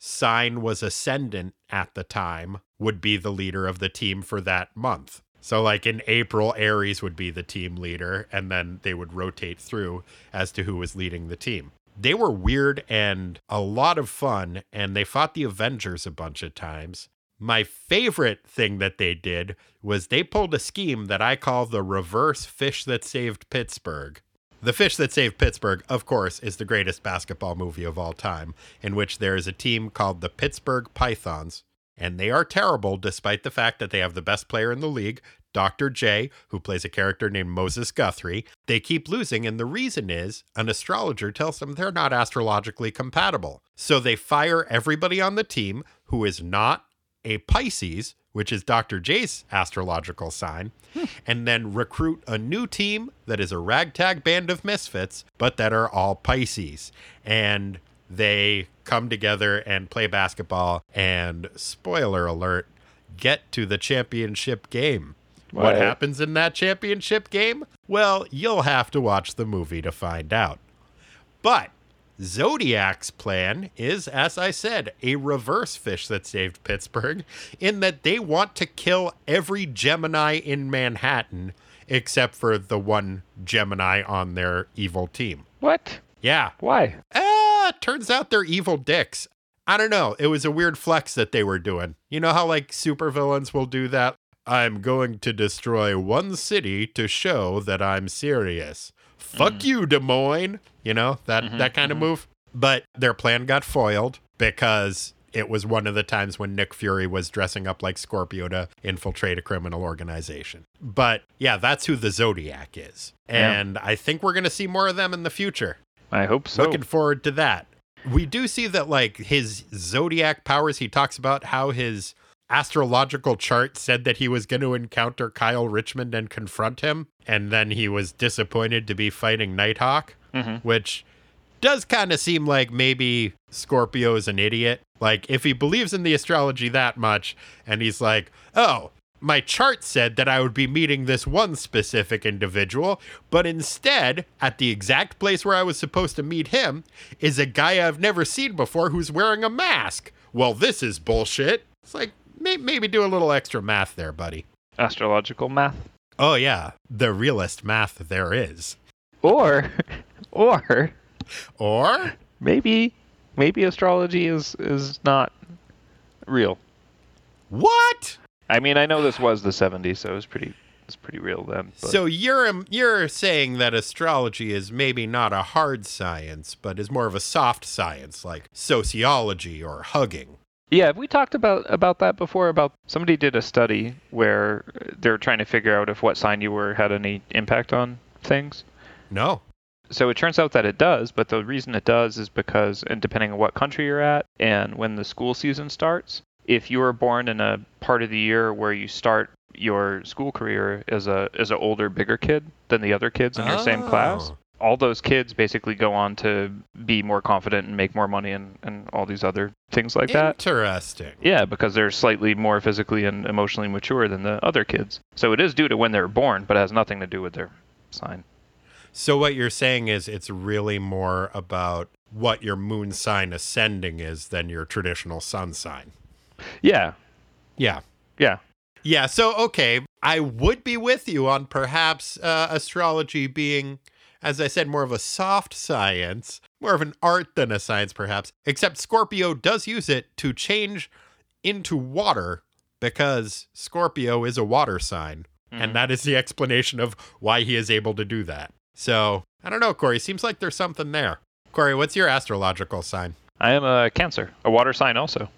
[SPEAKER 1] sign was ascendant at the time would be the leader of the team for that month. So, like in April, Aries would be the team leader, and then they would rotate through as to who was leading the team. They were weird and a lot of fun, and they fought the Avengers a bunch of times. My favorite thing that they did was they pulled a scheme that I call the reverse fish that saved Pittsburgh. The Fish That Saved Pittsburgh, of course, is the greatest basketball movie of all time, in which there is a team called the Pittsburgh Pythons, and they are terrible despite the fact that they have the best player in the league, Dr. J, who plays a character named Moses Guthrie. They keep losing, and the reason is an astrologer tells them they're not astrologically compatible. So they fire everybody on the team who is not a Pisces, which is Dr. J's astrological sign, and then recruit a new team that is a ragtag band of misfits, but that are all Pisces. And they come together and play basketball and, spoiler alert, get to the championship game. What happens in that championship game? Well, you'll have to watch the movie to find out. But Zodiac's plan is, as I said, a reverse fish that saved Pittsburgh, in that they want to kill every Gemini in Manhattan except for the one Gemini on their evil team.
[SPEAKER 2] What?
[SPEAKER 1] Yeah.
[SPEAKER 2] Why?
[SPEAKER 1] Ah, turns out they're evil dicks. I don't know. It was a weird flex that they were doing. You know how like supervillains will do that? I'm going to destroy one city to show that I'm serious. Fuck mm. you, Des Moines. You know, that mm-hmm, that kind of mm-hmm. move. But their plan got foiled because it was one of the times when Nick Fury was dressing up like Scorpio to infiltrate a criminal organization. But yeah, that's who the Zodiac is.
[SPEAKER 2] Yeah.
[SPEAKER 1] And I think we're going to see more of them in the future.
[SPEAKER 2] I hope so.
[SPEAKER 1] Looking forward to that. We do see that, like, his zodiac powers, he talks about how his astrological chart said that he was going to encounter Kyle Richmond and confront him. And then he was disappointed to be fighting Nighthawk,
[SPEAKER 2] Mhm.
[SPEAKER 1] which does kind of seem like maybe Scorpio is an idiot. Like, if he believes in the astrology that much and he's like, oh, my chart said that I would be meeting this one specific individual, but instead, at the exact place where I was supposed to meet him, is a guy I've never seen before who's wearing a mask. Well, this is bullshit. It's like, maybe do a little extra math there, buddy.
[SPEAKER 2] Astrological math.
[SPEAKER 1] Oh, yeah, the realest math there is.
[SPEAKER 2] Or, or
[SPEAKER 1] Or,
[SPEAKER 2] maybe, maybe astrology is is not Real.
[SPEAKER 1] What?
[SPEAKER 2] I mean, I know this was the 70s, so it was pretty it's pretty real then. But.
[SPEAKER 1] So you're um, you're saying that astrology is maybe not a hard science, but is more of a soft science, like sociology or hugging.
[SPEAKER 2] Yeah, have we talked about about that before. About somebody did a study where they're trying to figure out if what sign you were had any impact on things.
[SPEAKER 1] No.
[SPEAKER 2] So it turns out that it does, but the reason it does is because, and depending on what country you're at and when the school season starts, if you were born in a part of the year where you start your school career as a as an older, bigger kid than the other kids in your same oh. class,
[SPEAKER 1] Oh.
[SPEAKER 2] All those kids basically go on to be more confident and make more money and, and all these other things like that.
[SPEAKER 1] Interesting.
[SPEAKER 2] Yeah, because they're slightly more physically and emotionally mature than the other kids. So it is due to when they're born, but it has nothing to do with their sign.
[SPEAKER 1] So what you're saying is it's really more about what your moon sign ascending is than your traditional sun sign.
[SPEAKER 2] Yeah,
[SPEAKER 1] Yeah.
[SPEAKER 2] yeah.
[SPEAKER 1] Yeah, so okay, I would be with you on perhaps uh, astrology being, as I said, more of a soft science, more of an art than a science, perhaps. Except Scorpio does use it to change into water because Scorpio is a water sign, and mm-hmm. that is the explanation of why he is able to do that. So I don't know, Corey. Seems like there's something there. Corey, what's your astrological sign?
[SPEAKER 2] I am a Cancer, a water sign also.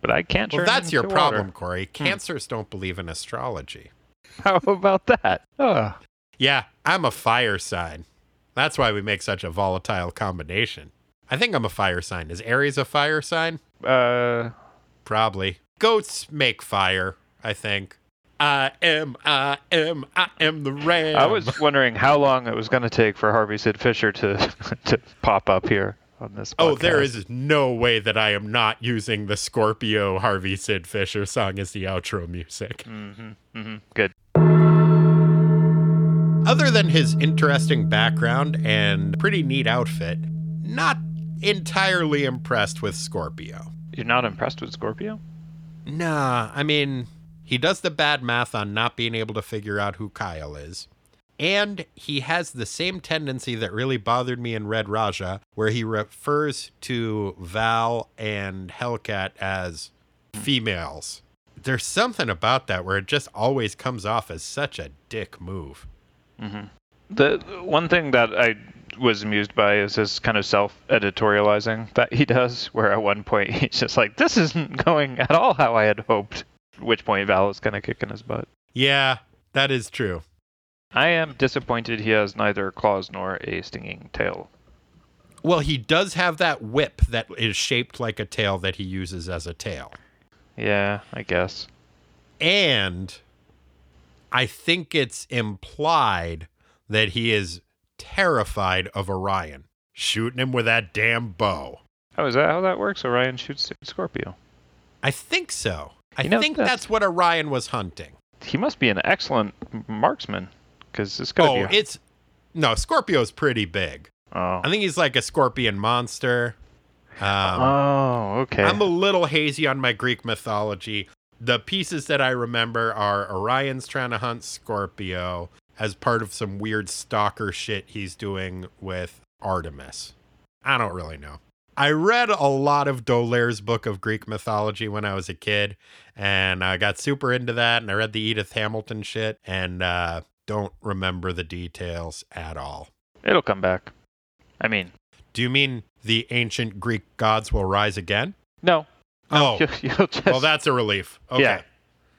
[SPEAKER 2] But I can't
[SPEAKER 1] Well, that's your problem,
[SPEAKER 2] water.
[SPEAKER 1] Corey. Hmm. Cancers don't believe in astrology.
[SPEAKER 2] How about that? Oh.
[SPEAKER 1] Yeah, I'm a fire sign. That's why we make such a volatile combination. I think I'm a fire sign. Is Aries a fire sign?
[SPEAKER 2] Uh,
[SPEAKER 1] Probably. Goats make fire, I think. I am, I am, I am the ram.
[SPEAKER 2] I was wondering how long it was going to take for Harvey Sid Fisher to to pop up here on this.
[SPEAKER 1] Oh, there is no way that I am not using the Scorpio Harvey Sid Fisher song as the outro music.
[SPEAKER 2] Mm-hmm, mm-hmm. Good.
[SPEAKER 1] Other than his interesting background and pretty neat outfit, not entirely impressed with Scorpio.
[SPEAKER 2] You're not impressed with Scorpio?
[SPEAKER 1] Nah, I mean, he does the bad math on not being able to figure out who Kyle is. And he has the same tendency that really bothered me in Red Rajah, where he refers to Val and Hellcat as females. There's something about that where it just always comes off as such a dick move. Mm-hmm.
[SPEAKER 2] The one thing that I was amused by is his kind of self-editorializing that he does, where at one point he's just like, "This isn't going at all how I had hoped." At which point Val is kind of kicking his butt.
[SPEAKER 1] Yeah, that is true.
[SPEAKER 2] I am disappointed he has neither claws nor a stinging tail.
[SPEAKER 1] Well, he does have that whip that is shaped like a tail that he uses as a tail.
[SPEAKER 2] Yeah, I guess.
[SPEAKER 1] And I think it's implied that he is terrified of Orion, shooting him with that damn bow.
[SPEAKER 2] Oh, is that how that works? Orion shoots Scorpio.
[SPEAKER 1] I think so. I
[SPEAKER 2] You know,
[SPEAKER 1] think
[SPEAKER 2] that's-
[SPEAKER 1] that's what Orion was hunting.
[SPEAKER 2] He must be an excellent marksman, because it's gotta
[SPEAKER 1] Oh,
[SPEAKER 2] be.
[SPEAKER 1] it's no Scorpio's pretty big.
[SPEAKER 2] oh.
[SPEAKER 1] I think he's like a scorpion monster. Um,
[SPEAKER 2] oh, okay.
[SPEAKER 1] I'm a little hazy on my Greek mythology. The pieces that I remember are Orion's trying to hunt Scorpio as part of some weird stalker shit he's doing with Artemis. I don't really know. I read a lot of D'Aulaire's book of Greek mythology when I was a kid, and I got super into that. And I read the Edith Hamilton shit, and uh, don't remember the details at all.
[SPEAKER 2] It'll come back. I mean,
[SPEAKER 1] Do you mean the ancient Greek gods will rise again?
[SPEAKER 2] no.
[SPEAKER 1] Oh,
[SPEAKER 2] You'll, you'll just,
[SPEAKER 1] well, that's a relief. Okay.
[SPEAKER 2] Yeah.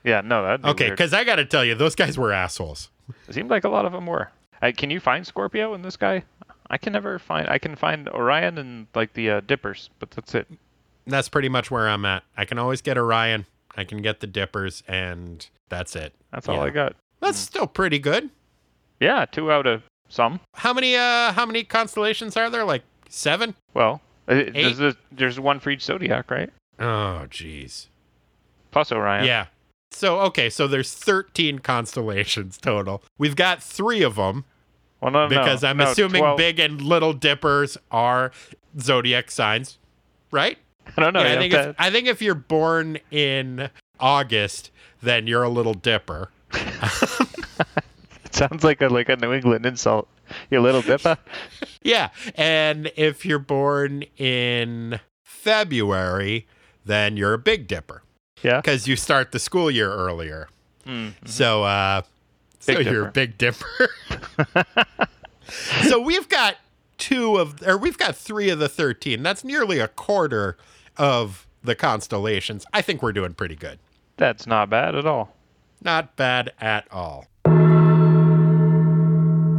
[SPEAKER 2] yeah, no, that'd be
[SPEAKER 1] Okay, because I got to tell you, those guys were assholes.
[SPEAKER 2] It seemed like a lot of them were. Uh, can you find Scorpio in this guy? I can never find. I can find Orion and like the uh, Dippers, but that's it.
[SPEAKER 1] That's pretty much where I'm at. I can always get Orion, I can get the Dippers, and that's it.
[SPEAKER 2] That's all
[SPEAKER 1] Yeah.
[SPEAKER 2] I got.
[SPEAKER 1] That's still pretty good.
[SPEAKER 2] Yeah, two out of some.
[SPEAKER 1] How many uh how many constellations are there? Like 7?
[SPEAKER 2] Well, uh, there's a, there's one for each zodiac, right?
[SPEAKER 1] Oh, jeez.
[SPEAKER 2] Plus Orion.
[SPEAKER 1] Yeah. So, okay, so there's 13 constellations total. We've got 3 of them
[SPEAKER 2] Well, no, no,
[SPEAKER 1] because I'm
[SPEAKER 2] no,
[SPEAKER 1] assuming
[SPEAKER 2] 12
[SPEAKER 1] Big and Little Dippers are zodiac signs, right?
[SPEAKER 2] I don't know.
[SPEAKER 1] Yeah, I think if, I think if you're born in August, then you're a little dipper.
[SPEAKER 2] it sounds like a like a New England insult. You little dipper.
[SPEAKER 1] Yeah, and if you're born in February, then you're a big dipper.
[SPEAKER 2] Yeah.
[SPEAKER 1] because you start the school year earlier.
[SPEAKER 2] Mm.
[SPEAKER 1] So, uh, so
[SPEAKER 2] Big
[SPEAKER 1] you're a big dipper. so we've got two of, or we've got three of the 13. That's nearly a quarter of the constellations. I think we're doing pretty good.
[SPEAKER 2] That's not bad at all.
[SPEAKER 1] Not bad at all.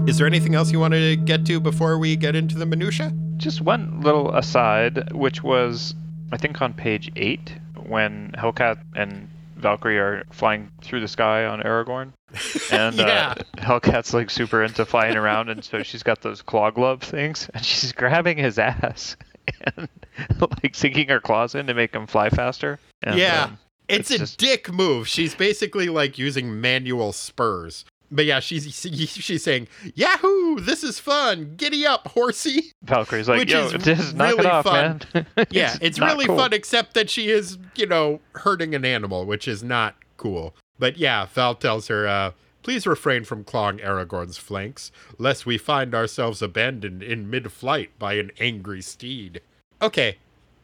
[SPEAKER 1] Is there anything else you want to get to before we get into the minutia?
[SPEAKER 2] Just one little aside, which was, I think, on page eight, when Hellcat and Valkyrie are flying through the sky on Aragorn. And
[SPEAKER 1] Yeah.
[SPEAKER 2] uh, Hellcat's like super into flying around, and so she's got those claw glove things, and she's grabbing his ass and like sinking her claws in to make him fly faster. And,
[SPEAKER 1] yeah.
[SPEAKER 2] um,
[SPEAKER 1] it's,
[SPEAKER 2] it's
[SPEAKER 1] a
[SPEAKER 2] just-
[SPEAKER 1] dick move. She's basically like using manual spurs. But yeah, she's she's saying, "Yahoo! This is fun. Giddy up, horsey."
[SPEAKER 2] Valkyrie's like,
[SPEAKER 1] Which
[SPEAKER 2] yo,
[SPEAKER 1] is
[SPEAKER 2] just knock
[SPEAKER 1] really
[SPEAKER 2] it off,
[SPEAKER 1] fun.
[SPEAKER 2] man.
[SPEAKER 1] Yeah, it's
[SPEAKER 2] not
[SPEAKER 1] really
[SPEAKER 2] cool.
[SPEAKER 1] fun, except that she is, you know, hurting an animal, which is not cool. But yeah, Val tells her, uh, please refrain from clawing Aragorn's flanks, lest we find ourselves abandoned in mid flight by an angry steed. Okay,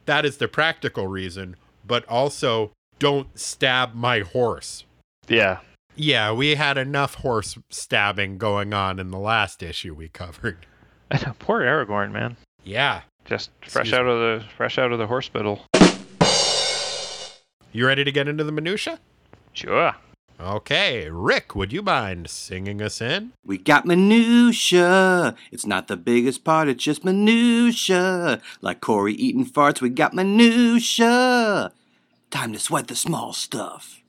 [SPEAKER 1] that is the practical reason, but also don't stab my horse.
[SPEAKER 2] Yeah,
[SPEAKER 1] Yeah, we had enough horse stabbing going on in the last issue we covered.
[SPEAKER 2] I know, poor Aragorn, man.
[SPEAKER 1] Yeah.
[SPEAKER 2] Just fresh
[SPEAKER 1] Excuse
[SPEAKER 2] out of the fresh out of the hospital.
[SPEAKER 1] You ready to get into the minutia?
[SPEAKER 2] Sure.
[SPEAKER 1] Okay, Rick, would you mind singing us in?
[SPEAKER 4] We got minutia. It's not the biggest part, it's just minutia. Like Corey eating farts, we got minutia. Time to sweat the small stuff.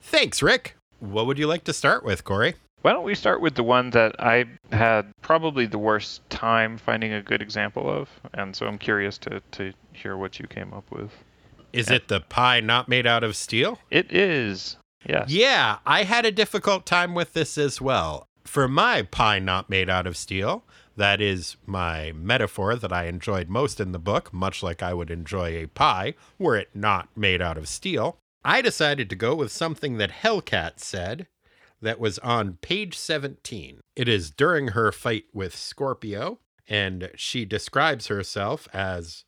[SPEAKER 1] Thanks, Rick. What would you like to start with, Corey?
[SPEAKER 2] Why don't we start with the one that I had probably the worst time finding a good example of, and so I'm curious to to hear what you came up with.
[SPEAKER 1] Is it the pie not made out of steel?
[SPEAKER 2] It is. Yes.
[SPEAKER 1] Yeah, I had a difficult time with this as well. For my pie not made out of steel, that is my metaphor that I enjoyed most in the book, much like I would enjoy a pie were it not made out of steel. I decided to go with something that Hellcat said that was on page 17. It is during her fight with Scorpio, and she describes herself as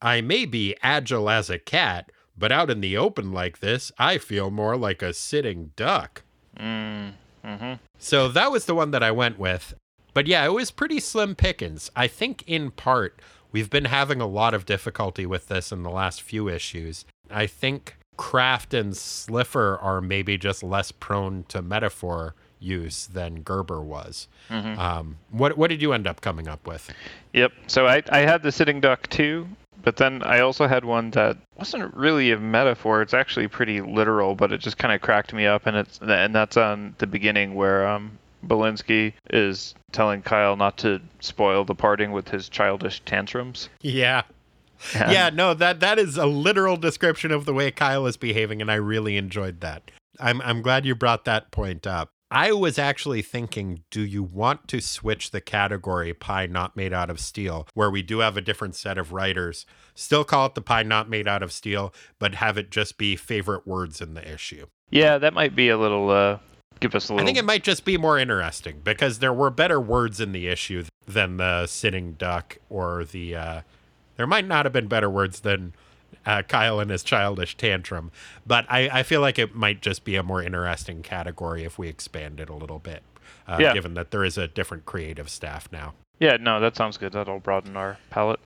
[SPEAKER 1] I may be agile as a cat, but out in the open like this, I feel more like a sitting duck.
[SPEAKER 2] Mm, mm-hmm.
[SPEAKER 1] So that was the one that I went with. But yeah, it was pretty slim pickings. I think in part, we've been having a lot of difficulty with this in the last few issues. I think Kraft and Slifer are maybe just less prone to metaphor use than Gerber was.
[SPEAKER 2] Mhm.
[SPEAKER 1] Um, what what did you end up coming up with?
[SPEAKER 2] Yep. So I I had the sitting duck too, but then I also had one that wasn't really a metaphor. It's actually pretty literal, but it just kind of cracked me up, and it's and that's on the beginning where um Belinsky is telling Kyle not to spoil the parting with his childish tantrums.
[SPEAKER 1] Yeah.
[SPEAKER 2] And-
[SPEAKER 1] yeah, no, that that is a literal description of the way Kyle is behaving, and I really enjoyed that. I'm I'm glad you brought that point up. I was actually thinking, do you want to switch the category pie not made out of steel, where we do have a different set of writers, still call it the pie not made out of steel, but have it just be favorite words in the issue?
[SPEAKER 2] Yeah, that might be a little uh give us a little I
[SPEAKER 1] think it might just be more interesting because there were better words in the issue than the sitting duck or the. Uh, there might not have been better words than uh, Kyle and his childish tantrum, but I, I feel like it might just be a more interesting category if we expand it a little bit, uh,
[SPEAKER 2] Yeah.
[SPEAKER 1] given that there is a different creative staff now.
[SPEAKER 2] Yeah, no, that sounds good. That'll broaden our palette.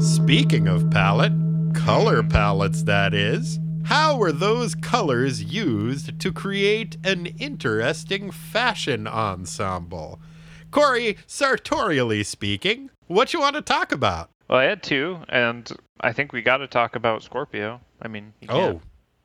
[SPEAKER 1] Speaking of palette, color palettes, that is. How were those colors used to create an interesting fashion ensemble? Corey, sartorially speaking, what you want to talk about?
[SPEAKER 2] Well, I had two, and I think we got to talk about Scorpio. I mean, you oh, can't,
[SPEAKER 1] Oh,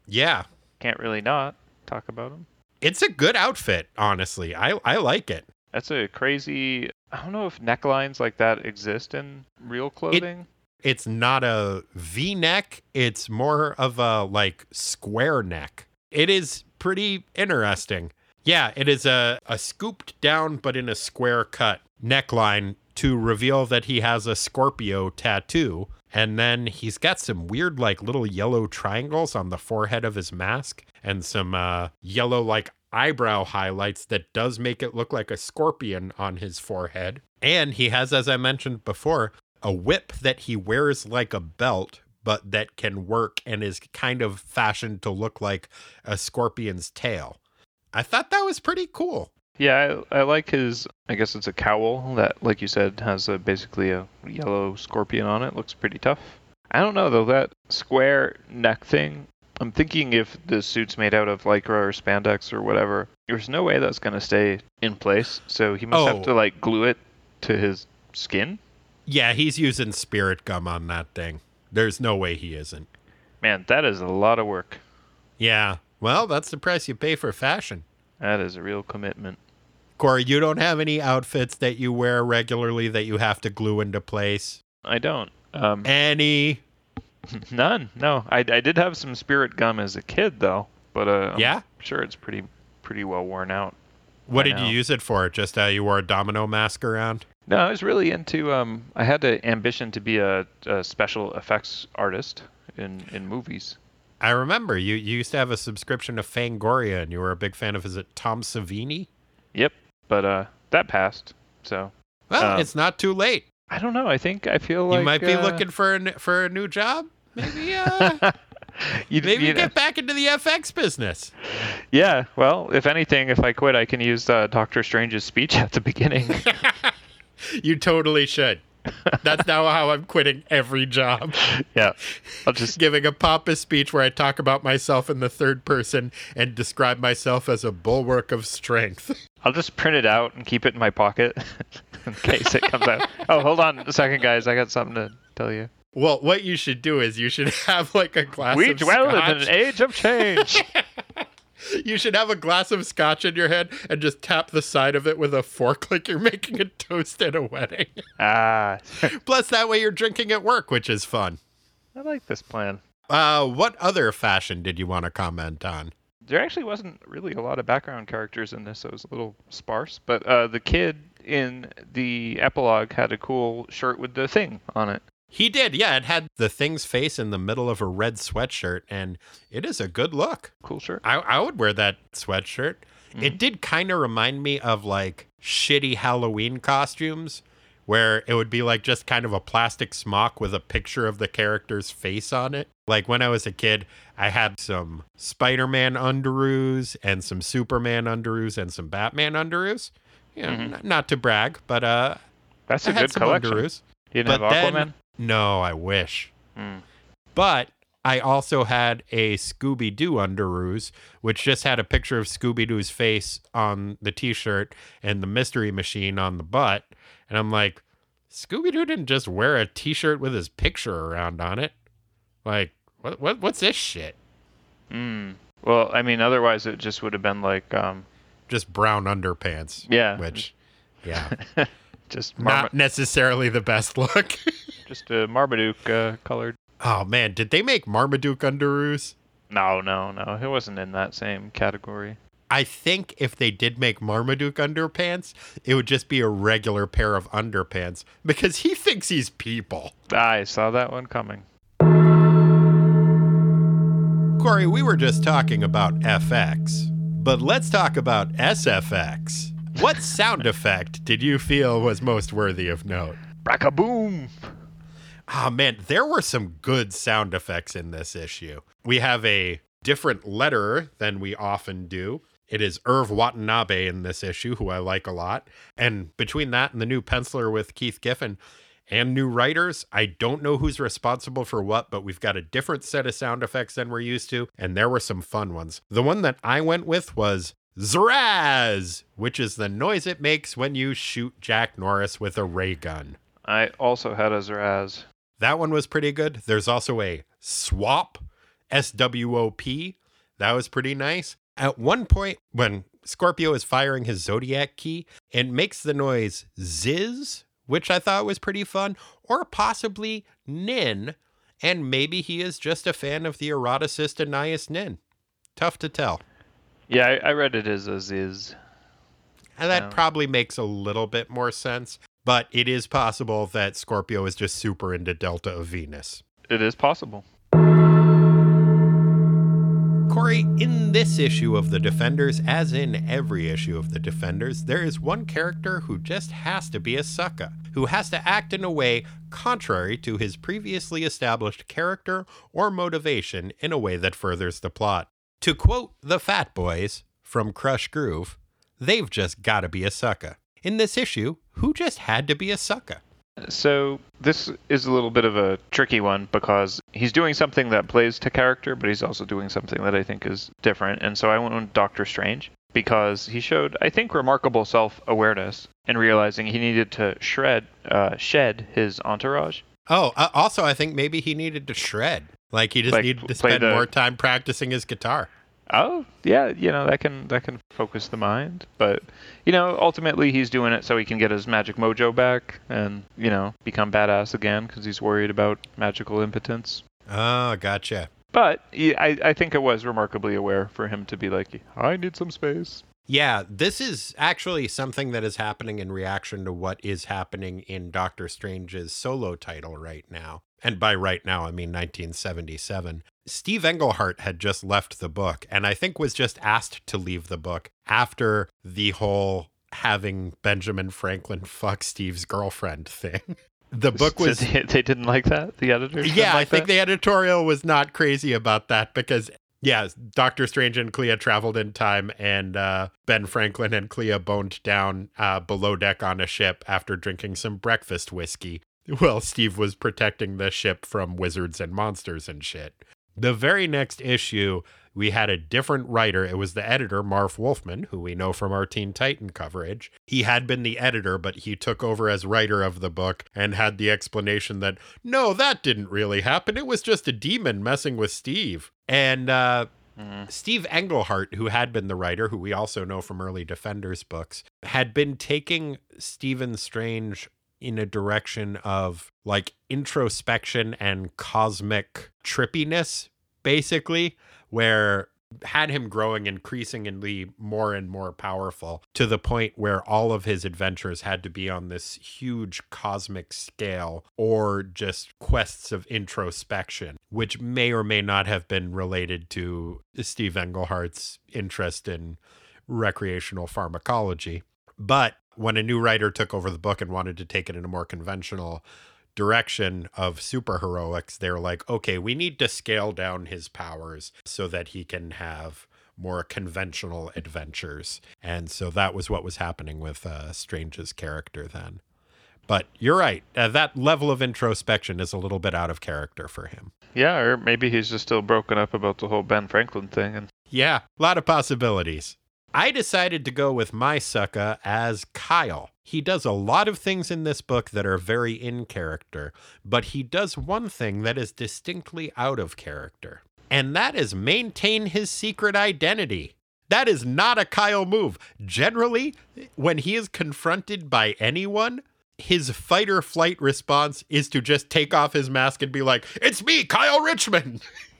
[SPEAKER 1] yeah.
[SPEAKER 2] can't really not talk about him.
[SPEAKER 1] It's a good outfit, honestly. I, I like it.
[SPEAKER 2] That's a crazy. I don't know if necklines like that exist in real clothing.
[SPEAKER 1] It's not a V neck, it's more of a like square neck. It is pretty interesting. Yeah, it is a, a scooped down but in a square cut neckline to reveal that he has a Scorpio tattoo. And then he's got some weird, like little yellow triangles on the forehead of his mask and some uh, yellow, like eyebrow highlights that does make it look like a scorpion on his forehead. And he has, as I mentioned before, a whip that he wears like a belt, but that can work and is kind of fashioned to look like a scorpion's tail. I thought that was pretty cool.
[SPEAKER 2] Yeah, I, I like his. I guess it's a cowl that, like you said, has a, basically a yellow scorpion on it. Looks pretty tough. I don't know though that square neck thing. I'm thinking if the suit's made out of lycra or spandex or whatever, there's no way that's gonna stay in place. So he must
[SPEAKER 1] Oh.
[SPEAKER 2] have to oh. like glue it to his skin.
[SPEAKER 1] Yeah, he's using spirit gum on that thing. There's no way he isn't.
[SPEAKER 2] Man, that is a lot of work.
[SPEAKER 1] Yeah. Well, that's the price you pay for fashion.
[SPEAKER 2] That is a real commitment.
[SPEAKER 1] Corey, you don't have any outfits that you wear regularly that you have to glue into place.
[SPEAKER 2] I don't. Um,
[SPEAKER 1] Any?
[SPEAKER 2] none. No, I, I did have some spirit gum as a kid though, but uh, I'm
[SPEAKER 1] Yeah?
[SPEAKER 2] sure it's pretty pretty well worn out.
[SPEAKER 1] What did you use it for? Just uh, you wore a domino mask around?
[SPEAKER 2] No, I was really into. Um, I had the ambition to be a, a special effects artist in in movies.
[SPEAKER 1] I remember you, you used to have a subscription to Fangoria and you were a big fan of, is it Tom Savini?
[SPEAKER 2] Yep, but uh, that passed. So
[SPEAKER 1] Well,
[SPEAKER 2] Um,
[SPEAKER 1] it's not too late.
[SPEAKER 2] I don't know. I think I feel like
[SPEAKER 1] you might be
[SPEAKER 2] uh,
[SPEAKER 1] looking for a, for a new job. Maybe uh,
[SPEAKER 2] you,
[SPEAKER 1] maybe
[SPEAKER 2] you know-
[SPEAKER 1] get back into the FX business.
[SPEAKER 2] yeah. Well, if anything, if I quit, I can use uh, Doctor Strange's speech at the beginning.
[SPEAKER 1] You totally should. That's now how I'm quitting every job.
[SPEAKER 2] yeah, I'll just
[SPEAKER 1] Giving a pompous speech where I talk about myself in the third person and describe myself as a bulwark of strength.
[SPEAKER 2] I'll just print it out and keep it in my pocket in case it comes out. Oh, hold on a second, guys. I got something to tell you.
[SPEAKER 1] Well, what you should do is you should have like a glass.
[SPEAKER 2] We dwell in an age of change.
[SPEAKER 1] You should have a glass of scotch in your hand and just tap the side of it with a fork like you're making a toast at a wedding.
[SPEAKER 2] ah,
[SPEAKER 1] Plus, that way you're drinking at work, which is fun.
[SPEAKER 2] I like this plan.
[SPEAKER 1] Uh, what other fashion did you want to comment on?
[SPEAKER 2] There actually wasn't really a lot of background characters in this, so it was a little sparse. But uh, the kid in the epilogue had a cool shirt with the thing on it.
[SPEAKER 1] He did, yeah. It had the thing's face in the middle of a red sweatshirt, and it is a good look.
[SPEAKER 2] Cool shirt.
[SPEAKER 1] I, I would wear that sweatshirt. It did kind of remind me of like shitty Halloween costumes where it would be like just kind of a plastic smock with a picture of the character's face on it. Like when I was a kid, I had some Spider Man underoos and some Superman underoos and some Batman underoos. You know, n- not to brag, but uh,
[SPEAKER 2] That's a good collection.
[SPEAKER 1] underoos.
[SPEAKER 2] You didn't
[SPEAKER 1] But
[SPEAKER 2] have
[SPEAKER 1] then-
[SPEAKER 2] Aquaman?
[SPEAKER 1] No, I wish.
[SPEAKER 2] Hmm.
[SPEAKER 1] But I also had a Scooby Doo underoos, which just had a picture of Scooby Doo's face on the t shirt and the mystery machine on the butt. And I'm like, Scooby Doo didn't just wear a t shirt with his picture around on it. Like, what, what what's this shit?
[SPEAKER 2] Mm. Well, I mean, otherwise it just would have been like, um,
[SPEAKER 1] Just brown underpants.
[SPEAKER 2] Yeah.
[SPEAKER 1] Which, yeah,
[SPEAKER 2] just Marma-
[SPEAKER 1] not necessarily the best look.
[SPEAKER 2] just a Marmaduke uh, colored.
[SPEAKER 1] oh, man. Did they make Marmaduke underoos?
[SPEAKER 2] No, no, no. It wasn't in that same category.
[SPEAKER 1] I think if they did make Marmaduke underpants, it would just be a regular pair of underpants because he thinks he's people.
[SPEAKER 2] I saw that one coming.
[SPEAKER 1] Corey, we were just talking about FX, but let's talk about SFX. What sound effect did you feel was most worthy of note?
[SPEAKER 2] Brackaboom!
[SPEAKER 1] Ah, man, there were some good sound effects in this issue. We have a different letterer than we often do. It is Irv Watanabe in this issue, who I like a lot. And between that and the new penciler with Keith Giffen and new writers, I don't know who's responsible for what, but we've got a different set of sound effects than we're used to. And there were some fun ones. The one that I went with was Zraz, which is the noise it makes when you shoot Jack Norris with a ray gun.
[SPEAKER 2] I also had a Zaraz.
[SPEAKER 1] That one was pretty good. There's also a swap, S W O P. That was pretty nice. At one point, when Scorpio is firing his Zodiac key, it makes the noise Ziz, which I thought was pretty fun, or possibly Nin. And maybe he is just a fan of the eroticist Anais Nin. Tough to tell.
[SPEAKER 2] Yeah, I, I read it as a Ziz.
[SPEAKER 1] And that
[SPEAKER 2] Yeah.
[SPEAKER 1] probably makes a little bit more sense, but it is possible that Scorpio is just super into Delta of Venus.
[SPEAKER 2] It is possible.
[SPEAKER 1] Corey, in this issue of The Defenders, as in every issue of The Defenders, there is one character who just has to be a sucker, who has to act in a way contrary to his previously established character or motivation in a way that furthers the plot. To quote the Fat Boys from Krush Groove, they've just got to be a sucker. In this issue, who just had to be a sucker?
[SPEAKER 2] So this is a little bit of a tricky one because he's doing something that plays to character, but he's also doing something that I think is different. And so I went with Doctor Strange because he showed, I think, remarkable self-awareness in realizing he needed to shred, uh, shed his entourage.
[SPEAKER 1] Oh, uh, also, I think maybe he needed to shred. Like he just
[SPEAKER 2] Like,
[SPEAKER 1] needed to spend
[SPEAKER 2] the-
[SPEAKER 1] more time practicing his guitar.
[SPEAKER 2] Oh, yeah, you know that can that can focus the mind, but you know ultimately he's doing it so he can get his magic mojo back and you know become badass again because he's worried about magical impotence.
[SPEAKER 1] Oh, gotcha.
[SPEAKER 2] But he, I I think it was remarkably aware for him to be like, I need some space.
[SPEAKER 1] Yeah, this is actually something that is happening in reaction to what is happening in Doctor Strange's solo title right now. And by right now, I mean 1977. Steve Englehart had just left the book, and I think was just asked to leave the book after the whole having Benjamin Franklin fuck Steve's girlfriend thing. The book was
[SPEAKER 2] they, they didn't like that. The editor?
[SPEAKER 1] yeah, I think
[SPEAKER 2] that?
[SPEAKER 1] the editorial was not crazy about that because yeah, Doctor Strange and Clea traveled in time, and uh, Ben Franklin and Clea boned down uh, below deck on a ship after drinking some breakfast whiskey. while Steve was protecting the ship from wizards and monsters and shit. The very next issue, we had a different writer. It was the editor, Marv Wolfman, who we know from our Teen Titan coverage. He had been the editor, but he took over as writer of the book and had the explanation that, no, that didn't really happen. It was just a demon messing with Steve. And uh,
[SPEAKER 2] Mhm.
[SPEAKER 1] Steve Englehart, who had been the writer, who we also know from early Defenders books, had been taking Stephen Strange in a direction of like introspection and cosmic trippiness, basically, where had him growing increasingly more and more powerful to the point where all of his adventures had to be on this huge cosmic scale or just quests of introspection, which may or may not have been related to Steve Englehart's interest in recreational pharmacology. But when a new writer took over the book and wanted to take it in a more conventional direction of superheroics, they're like, okay, we need to scale down his powers so that he can have more conventional adventures. And so that was what was happening with uh, Strange's character then. But you're right. Uh, that level of introspection is a little bit out of character for him.
[SPEAKER 2] Yeah, or maybe he's just still broken up about the whole Ben Franklin thing, and
[SPEAKER 1] Yeah, a lot of possibilities. I decided to go with my sucka as Kyle. He does a lot of things in this book that are very in character, but he does one thing that is distinctly out of character, and that is maintain his secret identity. That is not a Kyle move. Generally, when he is confronted by anyone, his fight or flight response is to just take off his mask and be like, It's me, Kyle Richmond.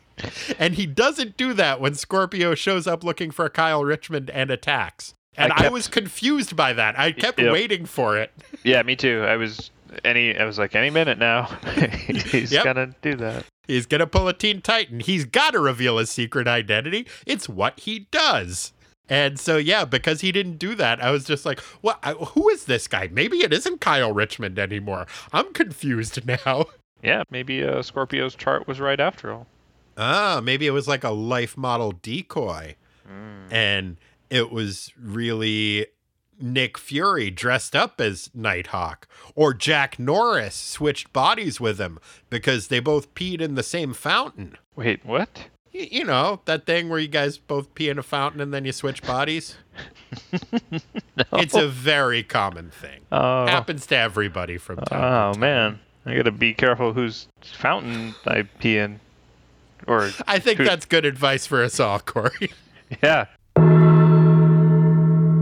[SPEAKER 1] and he doesn't do that when Scorpio shows up looking for Kyle Richmond and attacks. And I,
[SPEAKER 2] kept-
[SPEAKER 1] was confused by that. I kept
[SPEAKER 2] Yep.
[SPEAKER 1] waiting for it.
[SPEAKER 2] yeah, me too. I was any. I was like, any minute now, he's
[SPEAKER 1] Yep.
[SPEAKER 2] gonna do that.
[SPEAKER 1] He's to pull a Teen Titan. He's got to reveal his secret identity. It's what he does. And so, yeah, because he didn't do that, I was just like, "What? I- Who is this guy? Maybe it isn't Kyle Richmond anymore. I'm confused now."
[SPEAKER 2] Yeah, maybe uh, Scorpio's chart was right after all.
[SPEAKER 1] Ah, maybe it was like a life model decoy. And it was really Nick Fury dressed up as Nighthawk. Or Jack Norris switched bodies with him because they both peed in the same fountain.
[SPEAKER 2] Wait, what?
[SPEAKER 1] Y- You know, that thing where you guys both pee in a fountain and then you switch bodies?
[SPEAKER 2] no.
[SPEAKER 1] It's a very common thing.
[SPEAKER 2] oh,
[SPEAKER 1] Happens to everybody from time
[SPEAKER 2] oh
[SPEAKER 1] to time.
[SPEAKER 2] Oh man, I gotta be careful whose fountain I pee in. Or
[SPEAKER 1] I think
[SPEAKER 2] Who-
[SPEAKER 1] that's good advice for us all, Corey.
[SPEAKER 2] yeah.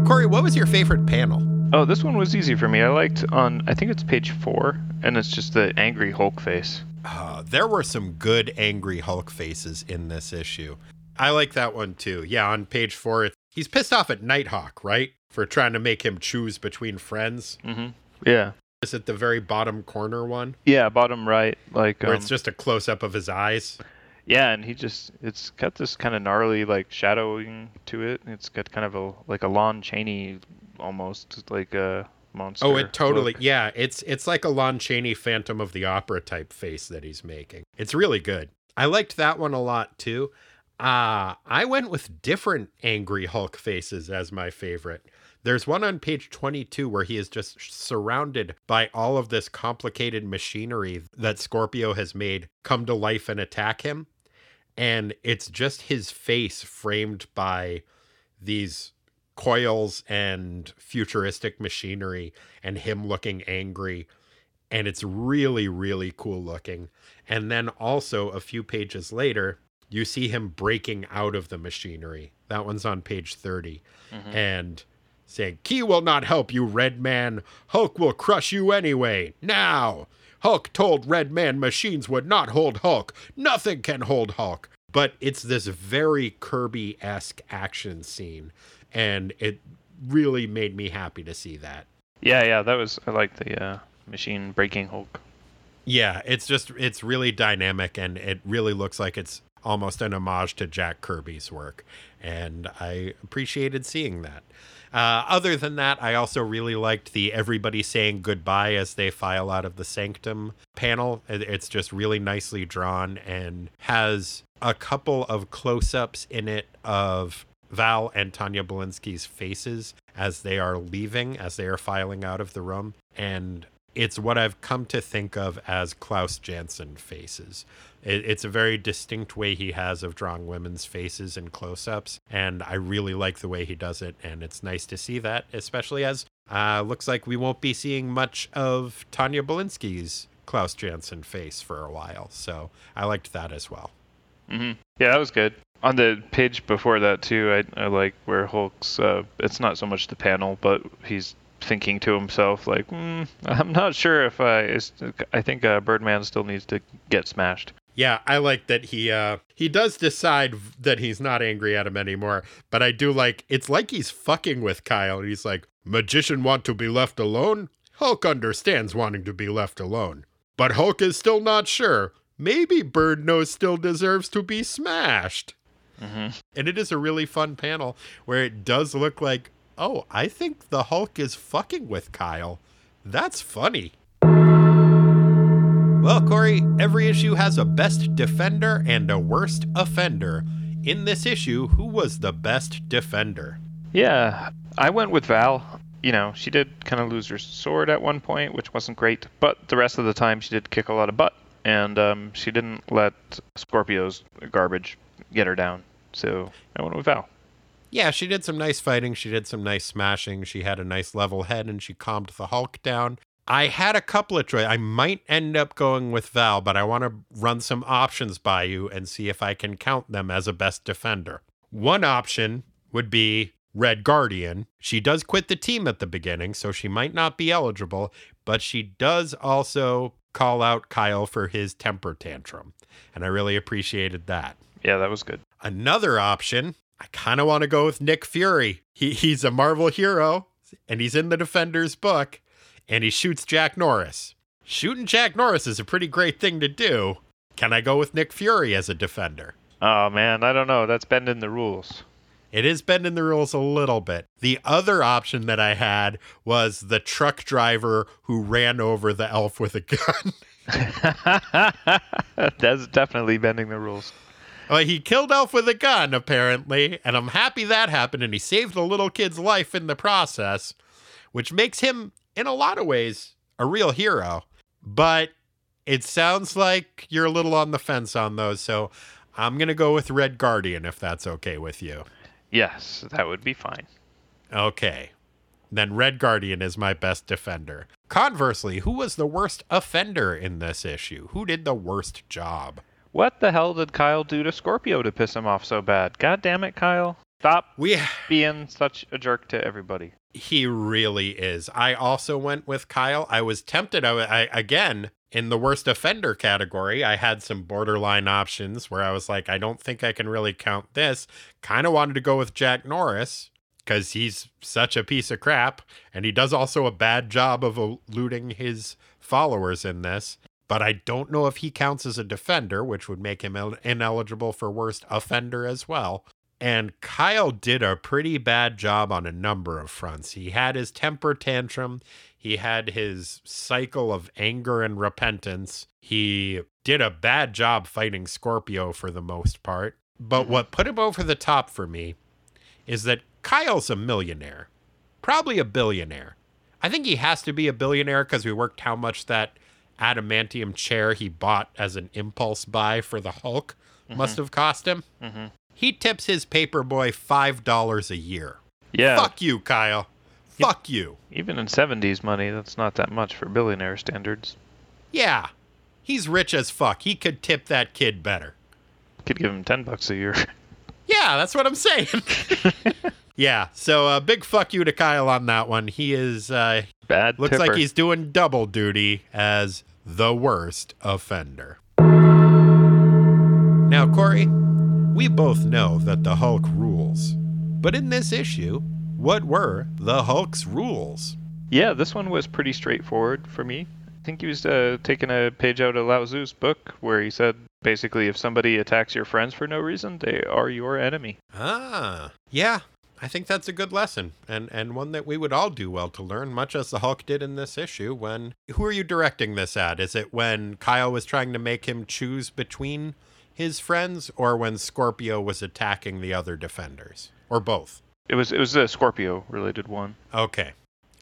[SPEAKER 1] Corey, what was your favorite panel?
[SPEAKER 2] Oh, this one was easy for me. I liked on I think it's page four, and it's just the angry Hulk face.
[SPEAKER 1] Uh, there were some good angry Hulk faces in this issue. I like that one too. Yeah, on page four, he's pissed off at Nighthawk, right? For trying to make him choose between friends.
[SPEAKER 2] Mm-hmm. Yeah.
[SPEAKER 1] Is it the very bottom corner one?
[SPEAKER 2] Yeah, bottom right, like
[SPEAKER 1] Where
[SPEAKER 2] um,
[SPEAKER 1] it's just a close up of his eyes?
[SPEAKER 2] Yeah, and he just it's got this kind of gnarly like shadowing to it. It's got kind of a like a Lon Chaney almost like a monster.
[SPEAKER 1] Oh, it totally
[SPEAKER 2] look.
[SPEAKER 1] yeah. It's it's like a Lon Chaney Phantom of the Opera type face that he's making. It's really good. I liked that one a lot too. Uh I went with different angry Hulk faces as my favorite. There's one on page 22 where he is just surrounded by all of this complicated machinery that Scorpio has made come to life and attack him. And it's just his face framed by these coils and futuristic machinery and him looking angry. And it's really really cool looking. And then also a few pages later you see him breaking out of the machinery. That one's on page 30 mm-hmm. and saying key will not help you red man. Hulk will crush you anyway. Now hulk told red man machines would not hold hulk nothing can hold hulk but it's this very kirby-esque action scene and it really made me happy to see that.
[SPEAKER 2] Yeah, yeah, that was I like the uh, machine breaking Hulk.
[SPEAKER 1] Yeah, it's just it's really dynamic and it really looks like it's almost an homage to Jack Kirby's work, and I appreciated seeing that. Uh, other than that, I also really liked the everybody saying goodbye as they file out of the sanctum panel. It's just really nicely drawn and has a couple of close ups in it of Val and Tania Belinsky's faces as they are leaving, as they are filing out of the room. And it's what I've come to think of as Klaus Janson faces. It, it's a very distinct way he has of drawing women's faces in close ups. And I really like the way he does it. And it's nice to see that, especially as uh, looks like we won't be seeing much of Tania Belinsky's Klaus Janson face for a while. So I liked that as well.
[SPEAKER 2] hmm Yeah, that was good. On the page before that too, I, I like where Hulk's. Uh, it's not so much the panel, but he's thinking to himself like, mm, "I'm not sure if I. Is, I think uh, Birdman still needs to get smashed."
[SPEAKER 1] Yeah, I like that he uh he does decide that he's not angry at him anymore, but I do like it's like he's fucking with Kyle. And he's like, "Magician want to be left alone? Hulk understands wanting to be left alone. But Hulk is still not sure. Maybe Bird Nose still deserves to be smashed."
[SPEAKER 2] hmm
[SPEAKER 1] And it is a really fun panel where it does look like, "Oh, I think the Hulk is fucking with Kyle." That's funny. Well, Corey, every issue has a best defender and a worst offender. In this issue, who was the best defender?
[SPEAKER 2] Yeah, I went with Val. You know, she did kind of lose her sword at one point, which wasn't great, but the rest of the time she did kick a lot of butt, and um, she didn't let Scorpio's garbage get her down. So I went with Val.
[SPEAKER 1] Yeah, she did some nice fighting. She did some nice smashing. She had a nice level head and she calmed the Hulk down. I had a couple of choices. I might end up going with Val, but I want to run some options by you and see if I can count them as a best defender. One option would be Red Guardian. She does quit the team at the beginning, so she might not be eligible, but she does also call out Kyle for his temper tantrum. And I really appreciated that.
[SPEAKER 2] Yeah, that was good.
[SPEAKER 1] Another option, I kind of want to go with Nick Fury. He, he's a Marvel hero, and he's in the Defenders book, and he shoots Jack Norris. Shooting Jack Norris is a pretty great thing to do. Can I go with Nick Fury as a defender?
[SPEAKER 2] Oh man, I don't know. That's bending the rules.
[SPEAKER 1] It is bending the rules a little bit. The other option that I had was the truck driver who ran over the elf with a gun.
[SPEAKER 2] That's definitely bending the rules.
[SPEAKER 1] Well, he killed Elf with a gun, apparently, and I'm happy that happened, and he saved a little kid's life in the process, which makes him, in a lot of ways, a real hero. But it sounds like you're a little on the fence on those, so I'm going to go with Red Guardian if that's okay with you.
[SPEAKER 2] Yes, that would be fine.
[SPEAKER 1] Okay. Then Red Guardian is my best defender. Conversely, who was the worst offender in this issue? Who did the worst job?
[SPEAKER 2] What the hell did Kyle do to Scorpio to piss him off so bad? God damn it, Kyle. Stop
[SPEAKER 1] We
[SPEAKER 2] being such a jerk to everybody.
[SPEAKER 1] He really is. I also went with Kyle. I was tempted. I, I again in the worst offender category. I had some borderline options where I was like, I don't think I can really count this. Kind of wanted to go with Jack Norris because he's such a piece of crap, and he does also a bad job of eluding his followers in this. But I don't know if he counts as a defender, which would make him ineligible for worst offender as well. And Kyle did a pretty bad job on a number of fronts. He had his temper tantrum, he had his cycle of anger and repentance. He did a bad job fighting Scorpio for the most part. But mm-hmm. what put him over the top for me is that Kyle's a millionaire, probably a billionaire. I think he has to be a billionaire because we worked how much that adamantium chair he bought as an impulse buy for the Hulk must have cost him.
[SPEAKER 2] Mhm.
[SPEAKER 1] He tips his paperboy $5 a year.
[SPEAKER 2] Yeah.
[SPEAKER 1] Fuck you, Kyle. Fuck you.
[SPEAKER 2] Even in 70s money, that's not that much for billionaire standards.
[SPEAKER 1] Yeah. He's rich as fuck. He could tip that kid better.
[SPEAKER 2] Could give him 10 bucks a year.
[SPEAKER 1] Yeah, that's what I'm saying. yeah, so uh, big fuck you to Kyle on that one. He is uh,
[SPEAKER 2] Bad
[SPEAKER 1] looks like he's doing double duty as the worst offender. Now, Corey, we both know that the Hulk rules, but in this issue, what were the Hulk's rules?
[SPEAKER 2] Yeah, this one was pretty straightforward for me. I think he was uh, taking a page out of Lao Tzu's book where he said basically if somebody attacks your friends for no reason, they are your enemy.
[SPEAKER 1] Ah, yeah. I think that's a good lesson and and one that we would all do well to learn much as the Hulk did in this issue when who are you directing this at? Is it when Kyle was trying to make him choose between his friends or when Scorpio was attacking the other defenders or both?
[SPEAKER 2] It was it was a Scorpio related one.
[SPEAKER 1] Okay.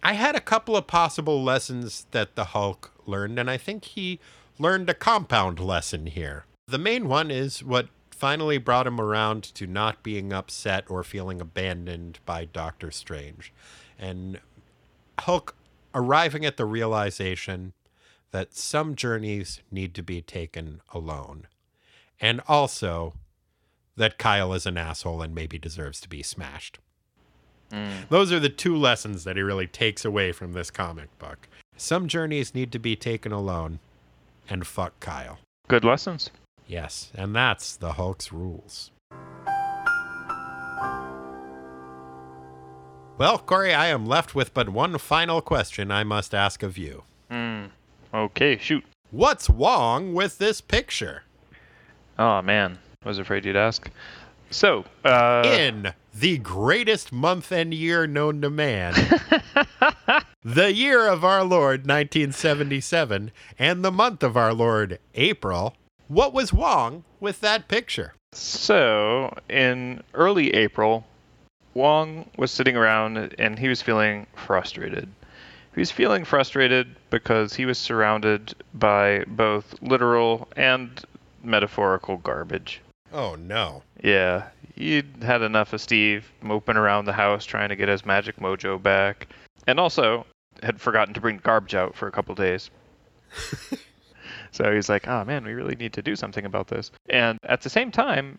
[SPEAKER 1] I had a couple of possible lessons that the Hulk learned, and I think he learned a compound lesson here. The main one is what finally brought him around to not being upset or feeling abandoned by Doctor Strange. And Hulk arriving at the realization that some journeys need to be taken alone. And also that Kyle is an asshole and maybe deserves to be smashed. Mm. Those are the two lessons that he really takes away from this comic book. Some journeys need to be taken alone, and fuck Kyle.
[SPEAKER 2] Good lessons.
[SPEAKER 1] Yes, and that's the Hulk's rules. Well, Corey, I am left with but one final question I must ask of you.
[SPEAKER 2] Hmm. Okay, shoot.
[SPEAKER 1] What's wrong with this picture?
[SPEAKER 2] Oh man, I was afraid you'd ask. So, uh,
[SPEAKER 1] In the greatest month and year known to man, the year of our Lord 1977, and the month of our Lord April, what was wrong with that picture?
[SPEAKER 2] So, in early April, Wong was sitting around and he was feeling frustrated. He was feeling frustrated because he was surrounded by both literal and metaphorical garbage.
[SPEAKER 1] Oh no.
[SPEAKER 2] Yeah, he'd had enough of Steve moping around the house trying to get his magic mojo back, and also had forgotten to bring garbage out for a couple days. so he's like, oh man, we really need to do something about this. And at the same time,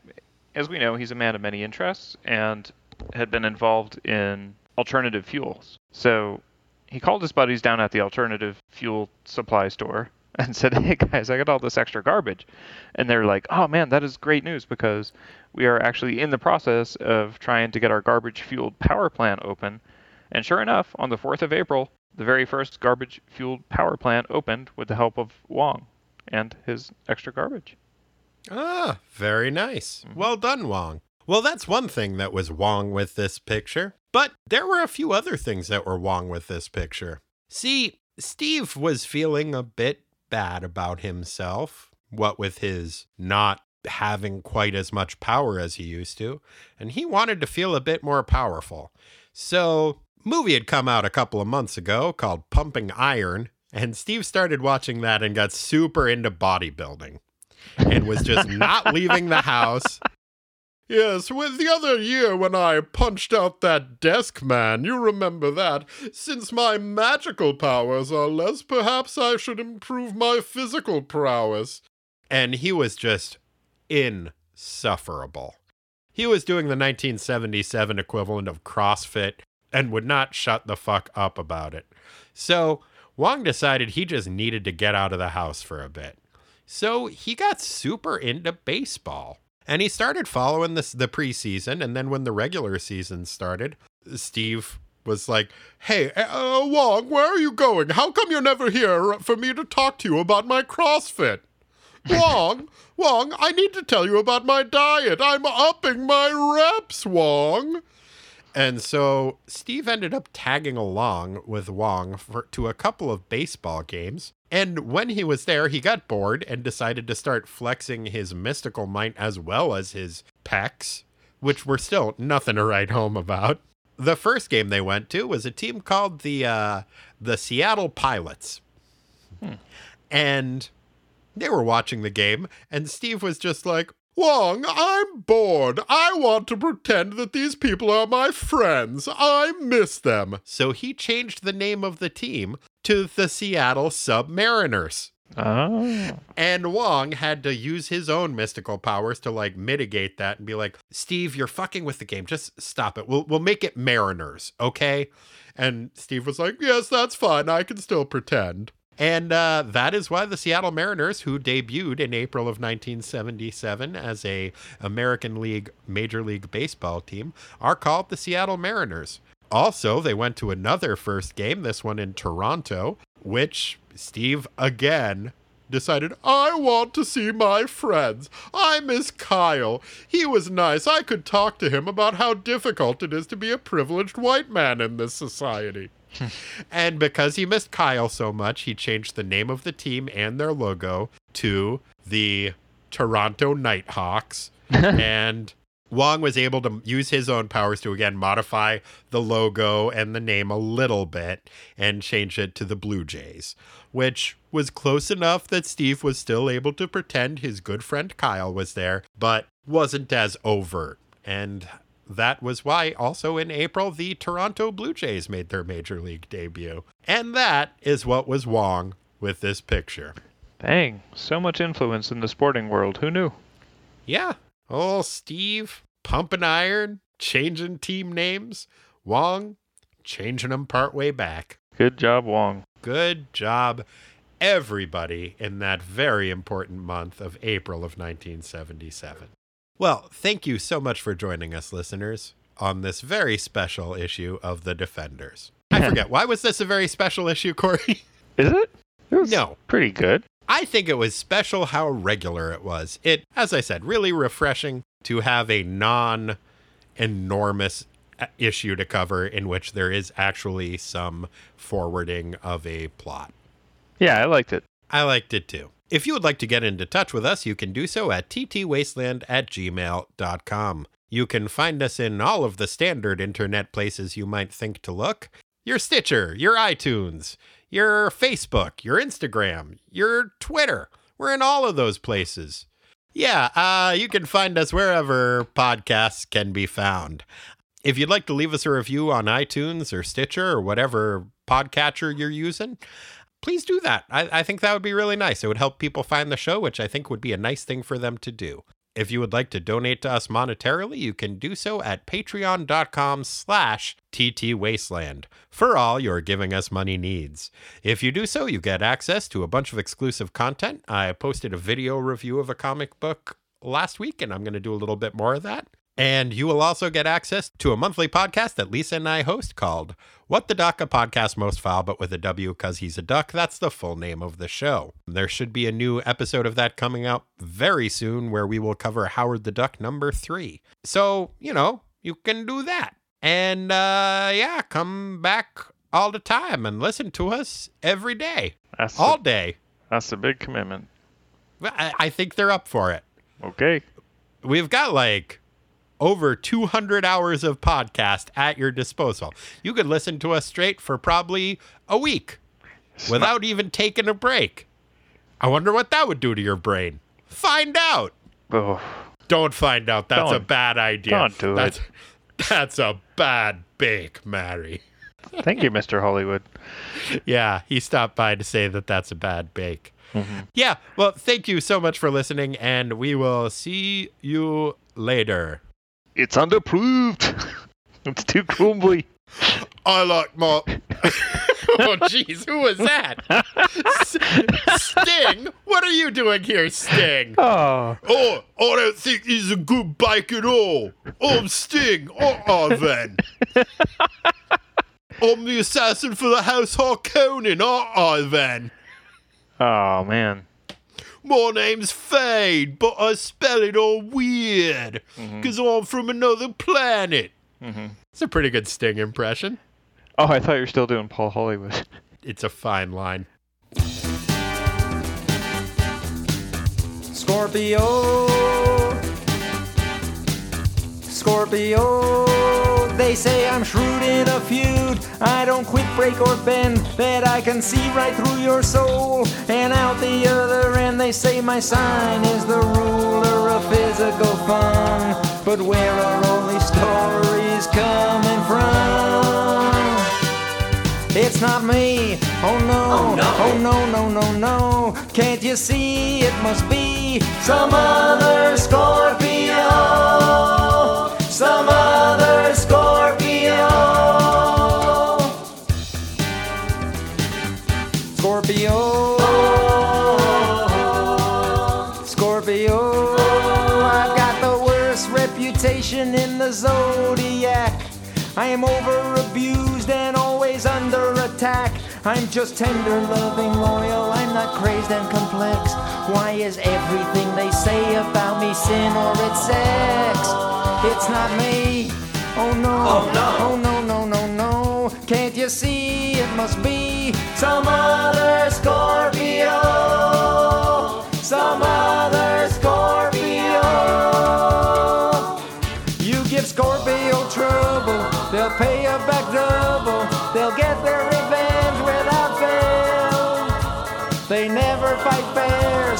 [SPEAKER 2] as we know, he's a man of many interests and had been involved in alternative fuels. So he called his buddies down at the alternative fuel supply store and said, hey guys, I got all this extra garbage. And they're like, oh man, that is great news because we are actually in the process of trying to get our garbage fueled power plant open. And sure enough, on the 4th of April, the very first garbage fueled power plant opened with the help of Wong and his extra garbage.
[SPEAKER 1] Ah, very nice. Well done, Wong. Well, that's one thing that was Wong with this picture. But there were a few other things that were Wong with this picture. See, Steve was feeling a bit bad about himself, what with his not having quite as much power as he used to, and he wanted to feel a bit more powerful. So, movie had come out a couple of months ago called Pumping Iron, and Steve started watching that and got super into bodybuilding and was just not leaving the house. Yes, with the other year when I punched out that desk man, you remember that. Since my magical powers are less, perhaps I should improve my physical prowess. And he was just insufferable. He was doing the 1977 equivalent of CrossFit and would not shut the fuck up about it. So Wong decided he just needed to get out of the house for a bit. So he got super into baseball. And he started following this the preseason, and then when the regular season started, Steve was like, "Hey, uh, Wong, where are you going? How come you're never here for me to talk to you about my CrossFit?" Wong, Wong, I need to tell you about my diet. I'm upping my reps, Wong. And so Steve ended up tagging along with Wong for, to a couple of baseball games. And when he was there, he got bored and decided to start flexing his mystical might as well as his pecs, which were still nothing to write home about. The first game they went to was a team called the uh, the Seattle Pilots, and they were watching the game, and Steve was just like, Wong, I'm bored. I want to pretend that these people are my friends. I miss them. So he changed the name of the team to the Seattle Submariners.
[SPEAKER 2] Oh.
[SPEAKER 1] And Wong had to use his own mystical powers to like mitigate that and be like, Steve, you're fucking with the game. Just stop it. We'll we'll make it Mariners, okay? And Steve was like, Yes, that's fine. I can still pretend. And uh, that is why the Seattle Mariners, who debuted in April of 1977 as a American League Major League Baseball team, are called the Seattle Mariners. Also, they went to another first game, this one in Toronto, which Steve again decided, I want to see my friends. I miss Kyle. He was nice. I could talk to him about how difficult it is to be a privileged white man in this society. and because he missed Kyle so much, he changed the name of the team and their logo to the Toronto Nighthawks. and Wong was able to use his own powers to again modify the logo and the name a little bit and change it to the Blue Jays, which was close enough that Steve was still able to pretend his good friend Kyle was there, but wasn't as overt. And that was why also in April the Toronto Blue Jays made their major league debut. And that is what was Wong with this picture.
[SPEAKER 2] Dang, so much influence in the sporting world. Who knew?
[SPEAKER 1] Yeah. Oh, Steve pumping iron, changing team names. Wong changing them partway back.
[SPEAKER 2] Good job, Wong.
[SPEAKER 1] Good job, everybody, in that very important month of April of 1977. Well, thank you so much for joining us, listeners, on this very special issue of The Defenders. I forget, why was this a very special issue, Corey?
[SPEAKER 2] Is it? It was
[SPEAKER 1] No.
[SPEAKER 2] pretty good.
[SPEAKER 1] I think it was special how regular it was. It, as I said, really refreshing to have a non enormous uh, issue to cover in which there is actually some forwarding of a plot.
[SPEAKER 2] Yeah, I liked it.
[SPEAKER 1] I liked it too. If you would like to get into touch with us, you can do so at ttwasteland at gmail.com. You can find us in all of the standard internet places you might think to look your Stitcher, your iTunes, your Facebook, your Instagram, your Twitter. We're in all of those places. Yeah, uh, you can find us wherever podcasts can be found. If you'd like to leave us a review on iTunes or Stitcher or whatever podcatcher you're using, please do that. I, I think that would be really nice. It would help people find the show, which I think would be a nice thing for them to do. If you would like to donate to us monetarily, you can do so at patreon.com slash ttwasteland for all your giving us money needs. If you do so, you get access to a bunch of exclusive content. I posted a video review of a comic book last week, and I'm going to do a little bit more of that. And you will also get access to a monthly podcast that Lisa and I host called What the Duck, a podcast most foul, but with a W because he's a duck. That's the full name of the show. There should be a new episode of that coming out very soon where we will cover Howard the Duck number three. So, you know, you can do that. And uh, yeah, come back all the time and listen to us every day,
[SPEAKER 2] That's
[SPEAKER 1] all
[SPEAKER 2] a,
[SPEAKER 1] day.
[SPEAKER 2] that's a big commitment.
[SPEAKER 1] I, I think they're up for it.
[SPEAKER 2] Okay.
[SPEAKER 1] we've got like over 200 hours of podcast at your disposal. You could listen to us straight for probably a week without even taking a break. I wonder what that would do to your brain. Find out.
[SPEAKER 2] Oh,
[SPEAKER 1] Don't find out. That's a
[SPEAKER 2] Don't-
[SPEAKER 1] bad idea.
[SPEAKER 2] don't do
[SPEAKER 1] that's,
[SPEAKER 2] it.
[SPEAKER 1] That's a bad bake, Mary.
[SPEAKER 2] thank you, Mr. Hollywood.
[SPEAKER 1] Yeah, he stopped by to say that that's a bad bake.
[SPEAKER 2] Mm-hmm.
[SPEAKER 1] Yeah, well, thank you so much for listening, and we will see you later.
[SPEAKER 2] It's underproved. it's too crumbly.
[SPEAKER 1] I like my. oh, jeez, who was that? S- Sting? What are you doing here, Sting?
[SPEAKER 2] Oh,
[SPEAKER 1] Oh, I don't think he's a good bike at all. Oh, I'm Sting. Uh-uh, then. I'm the assassin for the House Harkonnen. Uh-uh, then.
[SPEAKER 2] oh man.
[SPEAKER 1] My name's Feyd, but I spell it all weird mm-hmm. because I'm from another planet. Mm-hmm. It's a pretty good Sting impression.
[SPEAKER 2] Oh, I thought you were still doing Paul Hollywood.
[SPEAKER 1] It's a fine line.
[SPEAKER 5] Scorpio. Scorpio. They say I'm shrewd in a feud. I don't quit, break, or bend. That I can see right through your soul. And out the other end, they say my sign is the ruler of physical fun. But where are all these stories coming from? It's not me. Oh no. Oh no. Oh no, no, no, no. Can't you see it must be some other Scorpio? Some other reputation in the zodiac. I am over abused and always under attack. I'm just tender, loving, loyal. I'm not crazed and complex. Why is everything they say about me sin or it's sex? It's not me. Oh no. Oh no. Oh no, no, no, no. Can't you see it must be some other Scorpio? Some other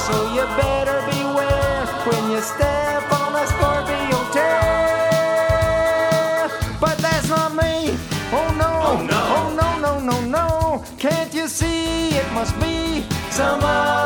[SPEAKER 5] so you better beware when you step on a Scorpio tail. But that's not me. Oh no. Oh no. Oh no, no, no, no. Can't you see it must be some other